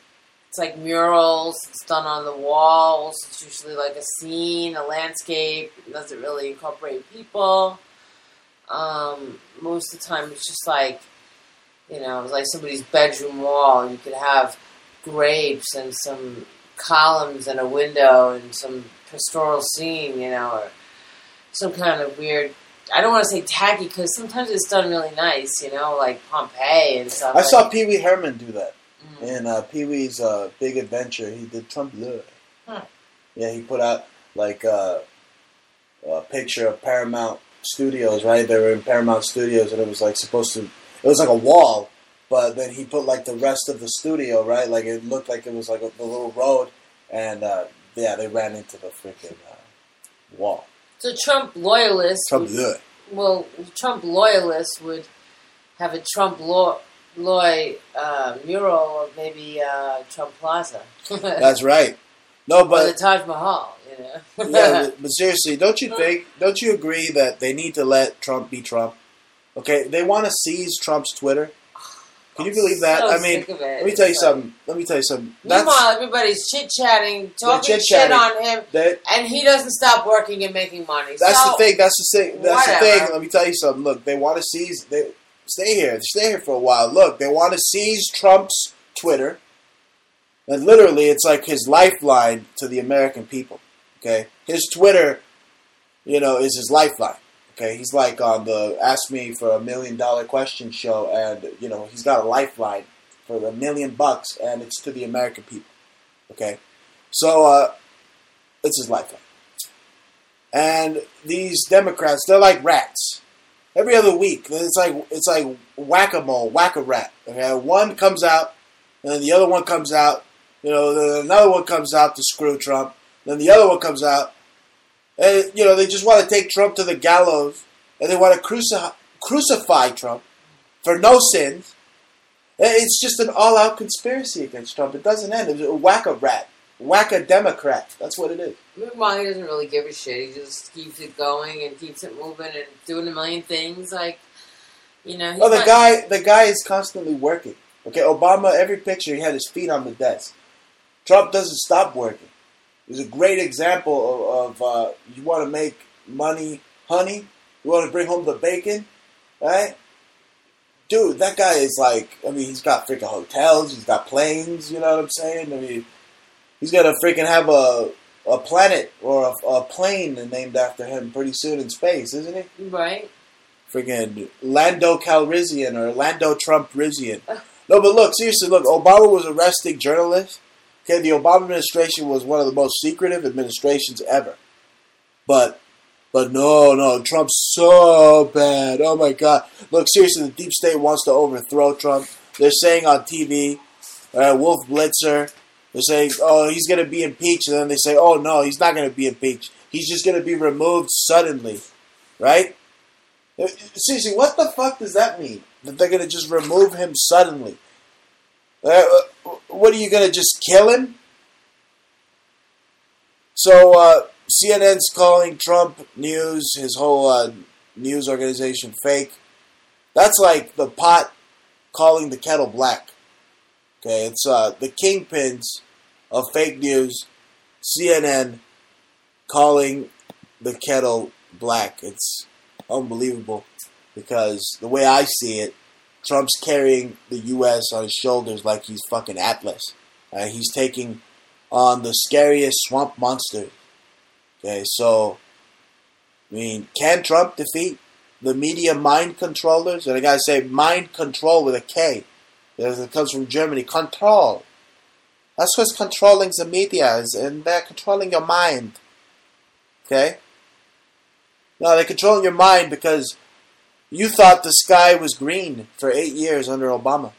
It's like murals. It's done on the walls. It's usually like a scene, a landscape. It doesn't really incorporate people. Um, most of the time, it's just like you know, it's like somebody's bedroom wall. You could have grapes and some columns and a window and some pastoral scene, you know, or some kind of weird. I don't want to say tacky because sometimes it's done really nice, you know, like Pompeii and stuff. I like- saw Pee Wee Herman do that Mm. in uh, Pee Wee's uh, Big Adventure. He did Trump Bleu. Huh. Yeah, he put out like uh, a picture of Paramount Studios. Right, they were in Paramount Studios, and it was like supposed to. It was like a wall, but then he put like the rest of the studio. Right, like it looked like it was like a, the little road, and uh, yeah, they ran into the freaking uh, wall. So Trump loyalists, Trump would- well, Trump loyalists would have a Trump law. Loy uh, mural of maybe uh, Trump Plaza. That's right. No, or the Taj Mahal, you know. yeah, but, but seriously, don't you think? Don't you agree that they need to let Trump be Trump? Okay, they want to seize Trump's Twitter. Can you believe that? so I mean, sick of it. let me tell you something. Let me tell you something. That's Meanwhile, everybody's chit chatting, talking shit on him, that. and he doesn't stop working and making money. That's so, the thing. That's the thing. That's the thing. Let me tell you something. Look, they want to seize. They stay here. Stay here for a while. Look, they want to seize Trump's Twitter, and literally, it's like his lifeline to the American people. Okay, his Twitter, you know, is his lifeline. Okay, he's like on the Ask Me for a Million Dollar Question show, and you know, he's got a lifeline for a million bucks, and it's to the American people. Okay, so uh, it's his lifeline. And these Democrats, they're like rats. Every other week, it's like it's like whack a mole, whack a rat. Okay, one comes out, and then the other one comes out. You know, then another one comes out to screw Trump. Then the other one comes out, and you know they just want to take Trump to the gallows, and they want to cruci- crucify Trump for no sins. Uh, it's just an all-out conspiracy against Trump. It doesn't end. It's a whack a rat, whack a Democrat. That's what it is. Meanwhile, he doesn't really give a shit. He just keeps it going and keeps it moving and doing a million things. Like, you know, Oh, the not- guy, the guy is constantly working. Okay, Obama, every picture he had his feet on the desk. Trump doesn't stop working. He's a great example of, of uh, you want to make money, honey. You want to bring home the bacon, right? Dude, that guy is like, I mean, he's got freaking hotels, he's got planes. You know what I'm saying? I mean, he's gonna freaking have a a planet or a, a plane named after him pretty soon in space, isn't he? right? friggin' Lando Calrissian or Lando Trump Rizian. No, but look, seriously, look, Obama was arresting journalists. Okay, the Obama administration was one of the most secretive administrations ever. But, but no, no, Trump's so bad. Oh my God! Look, seriously, the deep state wants to overthrow Trump. They're saying on TV, uh, Wolf Blitzer. They're saying, oh, he's going to be impeached, and then they say, oh no, he's not going to be impeached. He's just going to be removed suddenly, right? Uh, Seriously, what the fuck does that mean? That they're gonna just remove him suddenly? Uh, what are you gonna just kill him? So uh, CNN's calling Trump News, his whole uh, news organization, fake. That's like the pot calling the kettle black. Okay, it's uh, the kingpins of fake news. CNN calling the kettle black. It's unbelievable because the way I see it, Trump's carrying the U.S. on his shoulders like he's fucking Atlas. He's taking on the scariest swamp monster. Okay, so I mean, can Trump defeat the media mind controllers? And I gotta say, mind control with a K. Because It comes from Germany. Control. That's what's controlling the media, is, and they're controlling your mind. Okay. No, they're controlling your mind because you thought the sky was green for eight years under Obama.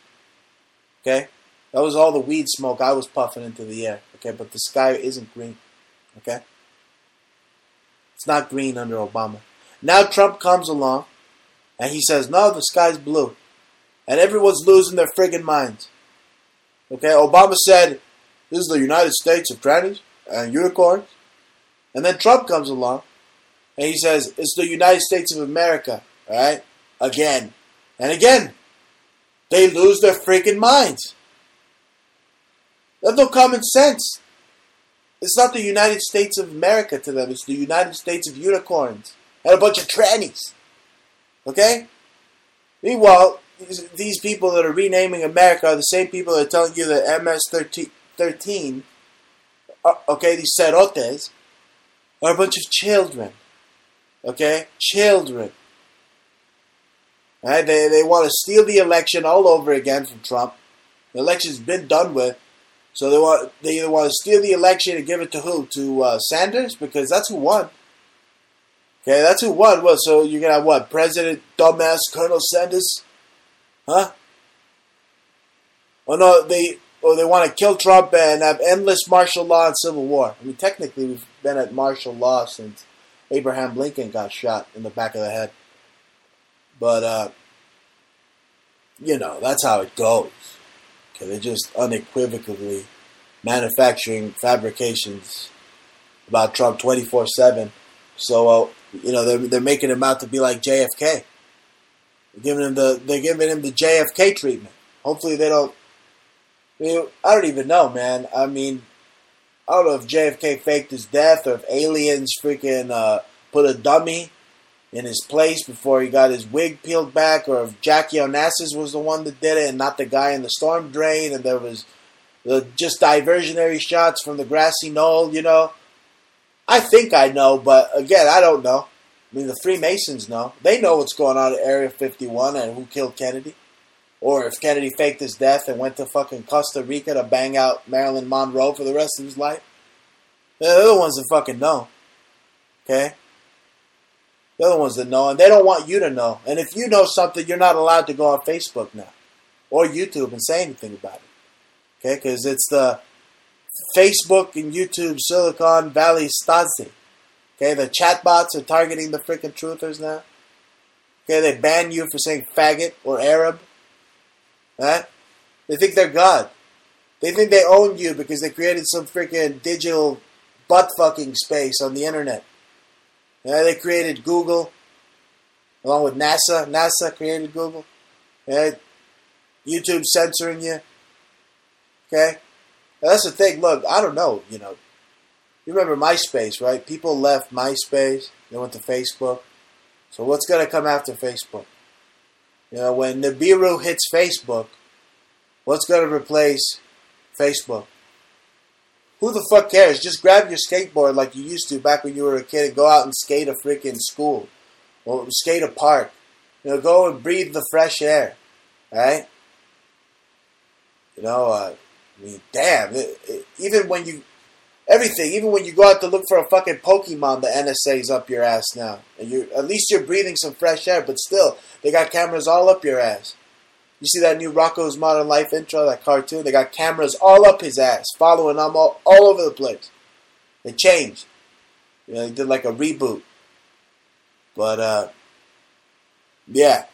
Okay? That was all the weed smoke I was puffing into the air. Okay, but the sky isn't green. Okay? It's not green under Obama. Now Trump comes along and he says, no, the sky's blue. And everyone's losing their friggin' minds. Okay, Obama said, this is the United States of trannies and unicorns. And then Trump comes along and he says, it's the United States of America. Right? Again. And again. They lose their freaking minds. They have no common sense. It's not the United States of America to them. It's the United States of unicorns and a bunch of trannies. Okay? Meanwhile, these, people that are renaming America are the same people that are telling you that MS-13, uh, okay, these cerotes, are a bunch of children. Okay? Children. Right? They, they want to steal the election all over again from Trump. The election's been done with. So they want they either want to steal the election and give it to who? To uh, Sanders? Because that's who won. Okay, that's who won. Well, so you're gonna have what? President dumbass Colonel Sanders? Huh? Oh no, they or they want to kill Trump and have endless martial law and civil war. I mean, technically, we've been at martial law since Abraham Lincoln got shot in the back of the head. But uh, you know, that's how it goes. Okay, they're just unequivocally manufacturing fabrications about Trump 24 7. So, uh, you know, they're, they're making him out to be like JFK. They're giving him the they're giving him the JFK treatment. Hopefully, they don't. I, mean, I don't even know, man. I mean, I don't know if JFK faked his death or if aliens freaking uh, put a dummy in his place before he got his wig peeled back, or if Jackie Onassis was the one that did it and not the guy in the storm drain, and there was the just diversionary shots from the grassy knoll, you know. I think I know, but again, I don't know. I mean, the Freemasons know. They know what's going on at Area 51 and who killed Kennedy. Or if Kennedy faked his death and went to fucking Costa Rica to bang out Marilyn Monroe for the rest of his life. They're the ones that fucking know. Okay? The ones that know, and they don't want you to know. And if you know something, you're not allowed to go on Facebook now or YouTube and say anything about it. Okay? Because it's the Facebook and YouTube Silicon Valley Stasi. Okay? The chatbots are targeting the freaking truthers now. Okay? They ban you for saying faggot or Arab. Right? They think they're God. They think they own you because they created some freaking digital butt fucking space on the internet. Yeah, they created Google along with NASA. NASA created Google. Yeah, YouTube censoring you. Okay? Now, that's the thing. Look, I don't know. You know, you remember MySpace, right? People left MySpace. They went to Facebook. So what's going to come after Facebook? You know, when Nibiru hits Facebook, what's going to replace Facebook? Who the fuck cares? Just grab your skateboard like you used to back when you were a kid and go out and skate a freaking school or skate a park. You know, go and breathe the fresh air, right? You know, uh, I mean, damn. It, it, even when you, everything, even when you go out to look for a fucking Pokemon, the NSA's up your ass now, and you at least you're breathing some fresh air. But still, they got cameras all up your ass. You see that new Rocko's Modern Life intro, that cartoon? They got cameras all up his ass, following him all, all over the place. They changed. You know, they did like a reboot. But, uh, yeah.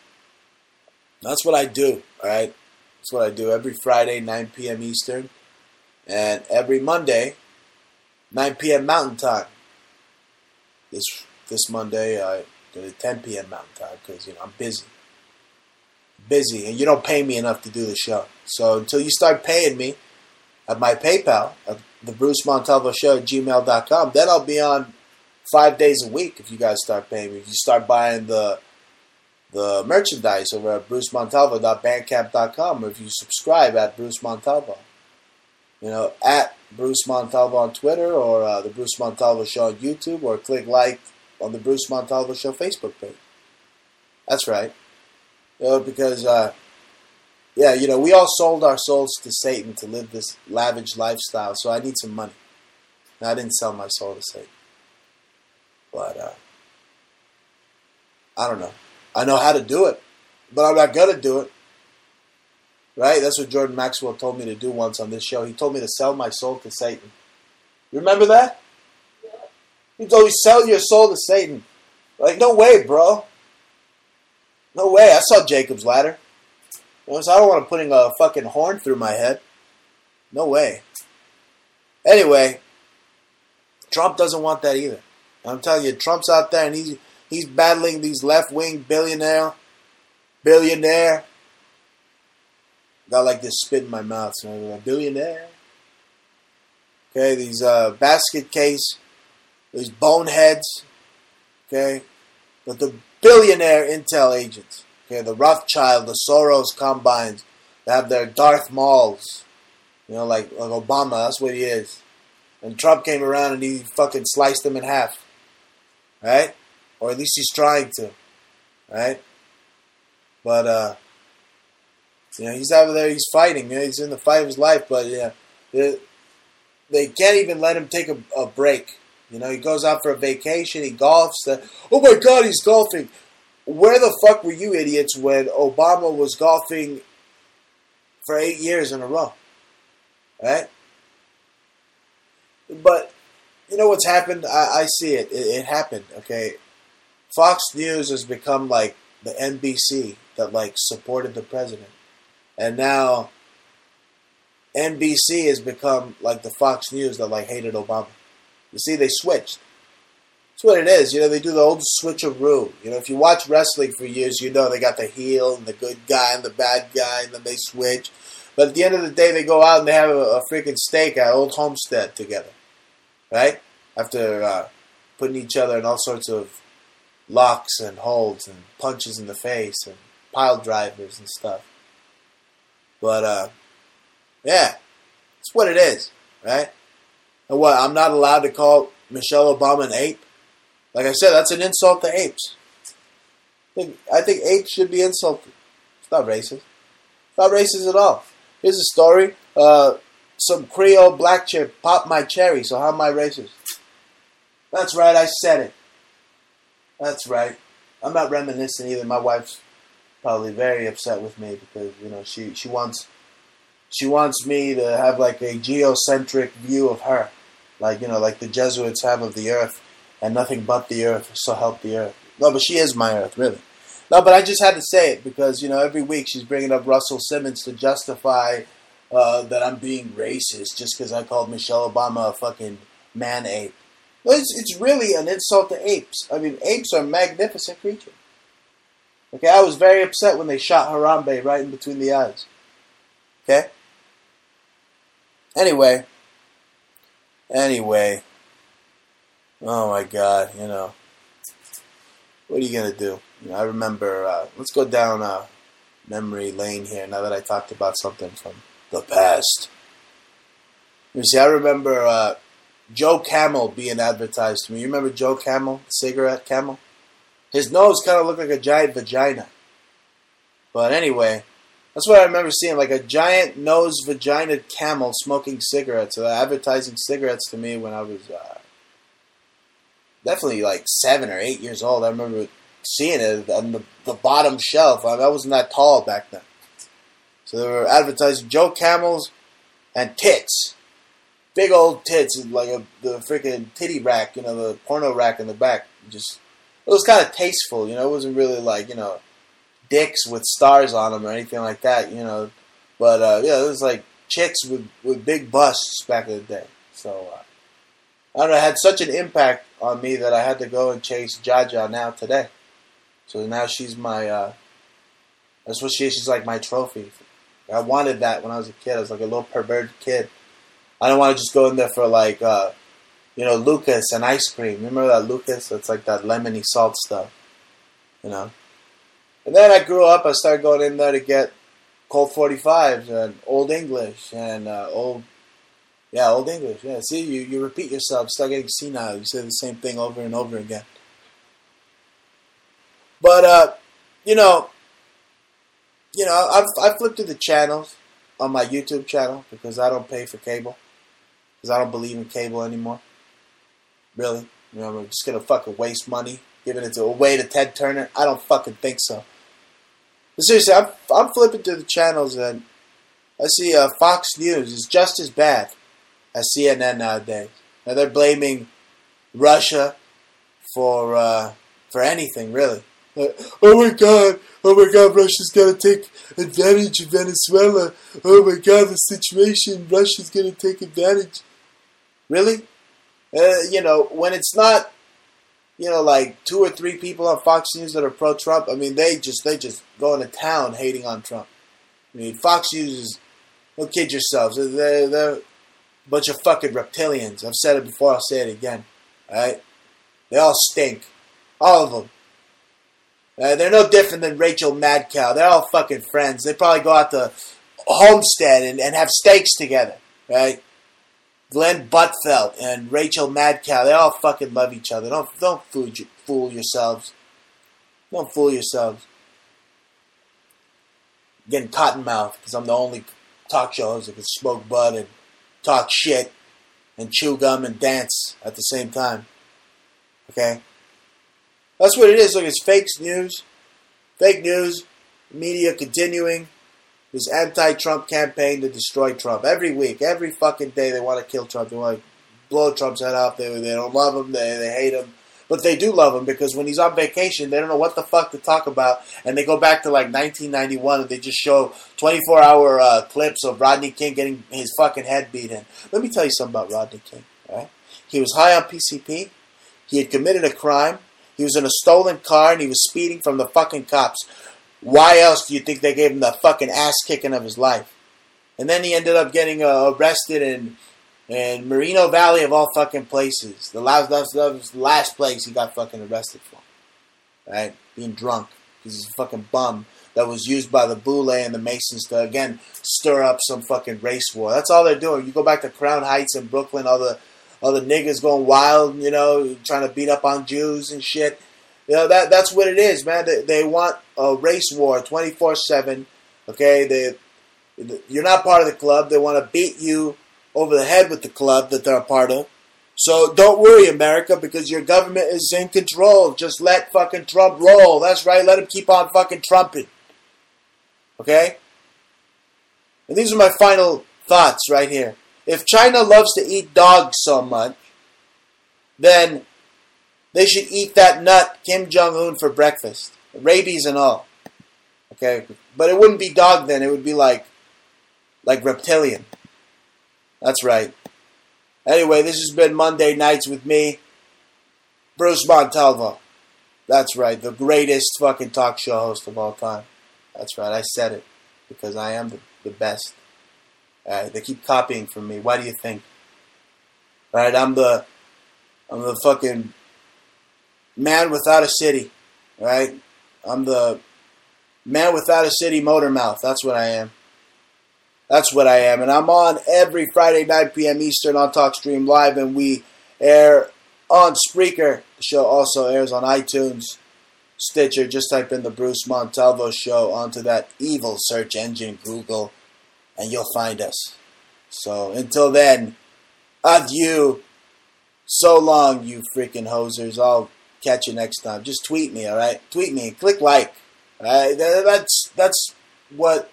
That's what I do, alright? That's what I do every Friday, 9 p.m. Eastern. And every Monday, 9 p.m. Mountain Time. This this Monday, I it 10 p.m. Mountain Time because, you know, I'm busy busy and you don't pay me enough to do the show. So until you start paying me at my PayPal at the Bruce Montalvo Show at gmail.com, then I'll be on five days a week if you guys start paying me. If you start buying the the merchandise over at brucemontalvo.bandcamp.com or if you subscribe at Bruce Montalvo. You know, at Bruce Montalvo on Twitter or uh, the Bruce Montalvo Show on YouTube or click like on the Bruce Montalvo Show Facebook page. That's right. You know, because, uh, yeah, you know, we all sold our souls to Satan to live this lavish lifestyle, so I need some money. I didn't sell my soul to Satan. But, uh, I don't know. I know how to do it, but I'm not going to do it. Right? That's what Jordan Maxwell told me to do once on this show. He told me to sell my soul to Satan. You remember that? He told me, sell your soul to Satan. Like, no way, bro. No way. I saw Jacob's Ladder. Once I don't want to putting a fucking horn through my head. No way. Anyway, Trump doesn't want that either. I'm telling you, Trump's out there and he's he's battling these left wing billionaire, billionaire. Got like this spit in my mouth, so I'm like, billionaire, Okay, these uh, basket case, these boneheads. Okay, but the billionaire intel agents. Okay, the Rothschild, the Soros combines. They have their Darth Mauls. You know, like like Obama. That's what he is. And Trump came around and he fucking sliced them in half. Right? Or at least he's trying to. Right? But uh you know, he's out there, he's fighting, you know, he's in the fight of his life, but yeah, they, they can't even let him take a, a break. You know, he goes out for a vacation, he golfs. Uh, oh my God, he's golfing. Where the fuck were you idiots when Obama was golfing for eight years in a row? Right? But you know what's happened? I, I see it. it. It happened. Okay, Fox News has become like the NBC that like supported the president, and now NBC has become like the Fox News that like hated Obama. You see, they switched. That's what it is. You know, they do the old switcheroo. You know, if you watch wrestling for years, you know they got the heel and the good guy and the bad guy, and then they switch. But at the end of the day, they go out and they have a, a freaking steak at Old Homestead together, right? After uh, putting each other in all sorts of locks and holds and punches in the face and pile drivers and stuff. But uh, yeah, it's what it is, right? And what I'm not allowed to call Michelle Obama an ape. Like I said, that's an insult to apes. I think, I think apes should be insulted. It's not racist. It's not racist at all. Here's a story. Uh, some Creole black chick popped my cherry, so how am I racist? That's right, I said it. That's right. I'm not reminiscing either. My wife's probably very upset with me because you know she she wants she wants me to have like a geocentric view of her, like you know like the Jesuits have of the earth, and nothing but the earth. So help the earth. No, but she is my earth, really. No, but I just had to say it because you know every week she's bringing up Russell Simmons to justify uh, that I'm being racist just because I called Michelle Obama a fucking man ape. It's, it's really an insult to apes. I mean, apes are magnificent creatures. Okay, I was very upset when they shot Harambe right in between the eyes. Okay? Anyway. Anyway. Oh my god, you know. What are you to do? You know, I remember, uh, let's go down uh, memory lane here now that I talked about something from the past. You see, I remember uh, Joe Camel being advertised to me. You remember Joe Camel, cigarette Camel? His nose kind of looked like a giant vagina. But anyway, that's what I remember seeing, like a giant nose vagina camel smoking cigarettes, uh, advertising cigarettes to me when I was uh, definitely like seven or eight years old. I remember seeing it on the, the bottom shelf. I, I wasn't that tall back then. So they were advertising Joe Camels and tits. Big old tits, like a, the freaking titty rack, you know, the porno rack in the back. Just it was kind of tasteful, you know. It wasn't really like you know dicks with stars on them or anything like that, you know. But uh, yeah, it was like chicks with with big busts back in the day. So uh, I don't know. It had such an impact on me that I had to go and chase Jaja now today. So now she's my. Uh, that's what she is. She's like my trophy. I wanted that when I was a kid. I was like a little perverted kid. I don't want to just go in there for like. Uh, you know, Lucas and ice cream. Remember that Lucas? It's like that lemony salt stuff. You know? And then I grew up, I started going in there to get Colt 45s and Old English and uh, Old, yeah, Old English. Yeah, see, you, you repeat yourself, start getting senile. You say the same thing over and over again. But, uh, you know, you know, I've, I've flipped through the channels on my YouTube channel because I don't pay for cable. Because I don't believe in cable anymore. Really? You know, I'm just gonna fucking waste money giving it to away to Ted Turner? I don't fucking think so. But seriously, I'm, I'm flipping through the channels and I see uh, Fox News is just as bad as CNN nowadays. Now they're blaming Russia for uh, for anything really. Like, oh my god, oh my god, Russia's gonna take advantage of Venezuela. Oh my god, the situation, Russia's gonna take advantage. Really? Uh, you know, when it's not, you know, like two or three people on Fox News that are pro Trump, I mean, they just they just go into town hating on Trump. I mean, Fox News is, don't kid yourselves, they're, they're a bunch of fucking reptilians. I've said it before, I'll say it again. Alright? They all stink. All of them. Uh, they're no different than Rachel Madcow. They're all fucking friends. They probably go out to Homestead and, and have steaks together, right? Glenn Buttfeld and Rachel Madcow, they all fucking love each other. Don't don't fool, fool yourselves. Don't fool yourselves. Getting cottonmouth because I'm the only talk show host that can smoke bud and talk shit and chew gum and dance at the same time. Okay? That's what it is. Look, it's fake news. Fake news. Media continuing this anti-Trump campaign to destroy Trump. Every week, every fucking day, they want to kill Trump. They want to blow Trump's head off. They, they don't love him. They, they hate him. But they do love him because when he's on vacation, they don't know what the fuck to talk about. And they go back to like 1991 and they just show 24 hour uh, clips of Rodney King getting his fucking head beat in. Let me tell you something about Rodney King. Right? He was high on PCP. He had committed a crime. He was in a stolen car and he was speeding from the fucking cops. Why else do you think they gave him the fucking ass kicking of his life? And then he ended up getting uh, arrested in in Moreno Valley of all fucking places. The last last, last, last place he got fucking arrested for. Right? Being drunk. Because he's a fucking bum that was used by the Boule and the Masons to again stir up some fucking race war. That's all they're doing. You go back to Crown Heights in Brooklyn, all the all the niggas going wild, you know, trying to beat up on Jews and shit. You know that that's what it is, man. They, they want a race war, twenty four seven. Okay, they you're not part of the club. They want to beat you over the head with the club that they're a part of. So don't worry, America, because your government is in control. Just let fucking Trump roll. That's right. Let him keep on fucking trumping. Okay. And these are my final thoughts right here. If China loves to eat dogs so much, then they should eat that nut Kim Jong Un for breakfast, rabies and all. Okay, but it wouldn't be dog then; it would be like, like reptilian. That's right. Anyway, this has been Monday nights with me, Bruce Montalvo. That's right, the greatest fucking talk show host of all time. That's right, I said it because I am the, the best. Uh, they keep copying from me. Why do you think? Right? I'm the I'm the fucking man without a city. Right? I'm the man without a city motor mouth. That's what I am. That's what I am. And I'm on every Friday, 9 p.m. Eastern on TalkStream Live, and we air on Spreaker. The show also airs on iTunes, Stitcher. Just type in the Bruce Montalvo Show onto that evil search engine, Google and you'll find us. So until then, adieu. So long, you freaking hosers. I'll catch you next time. Just tweet me, all right? Tweet me. Click like. All right? That's that's what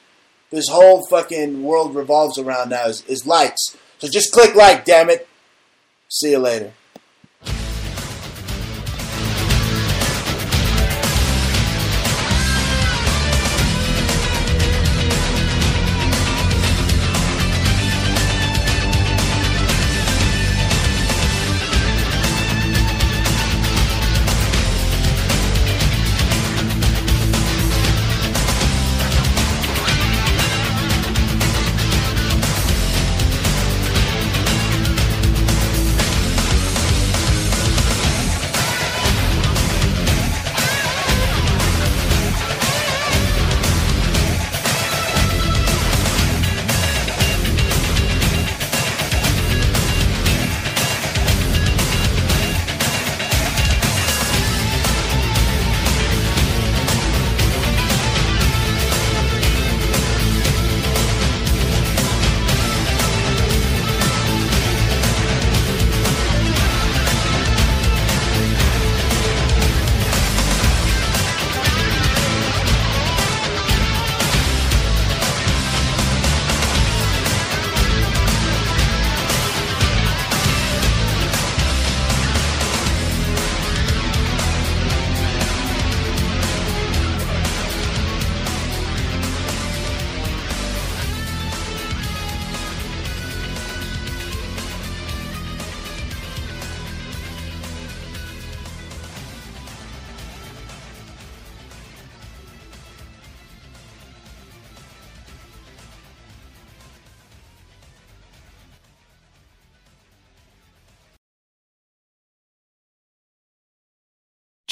this whole fucking world revolves around now is, is likes. So just click like, damn it. See you later.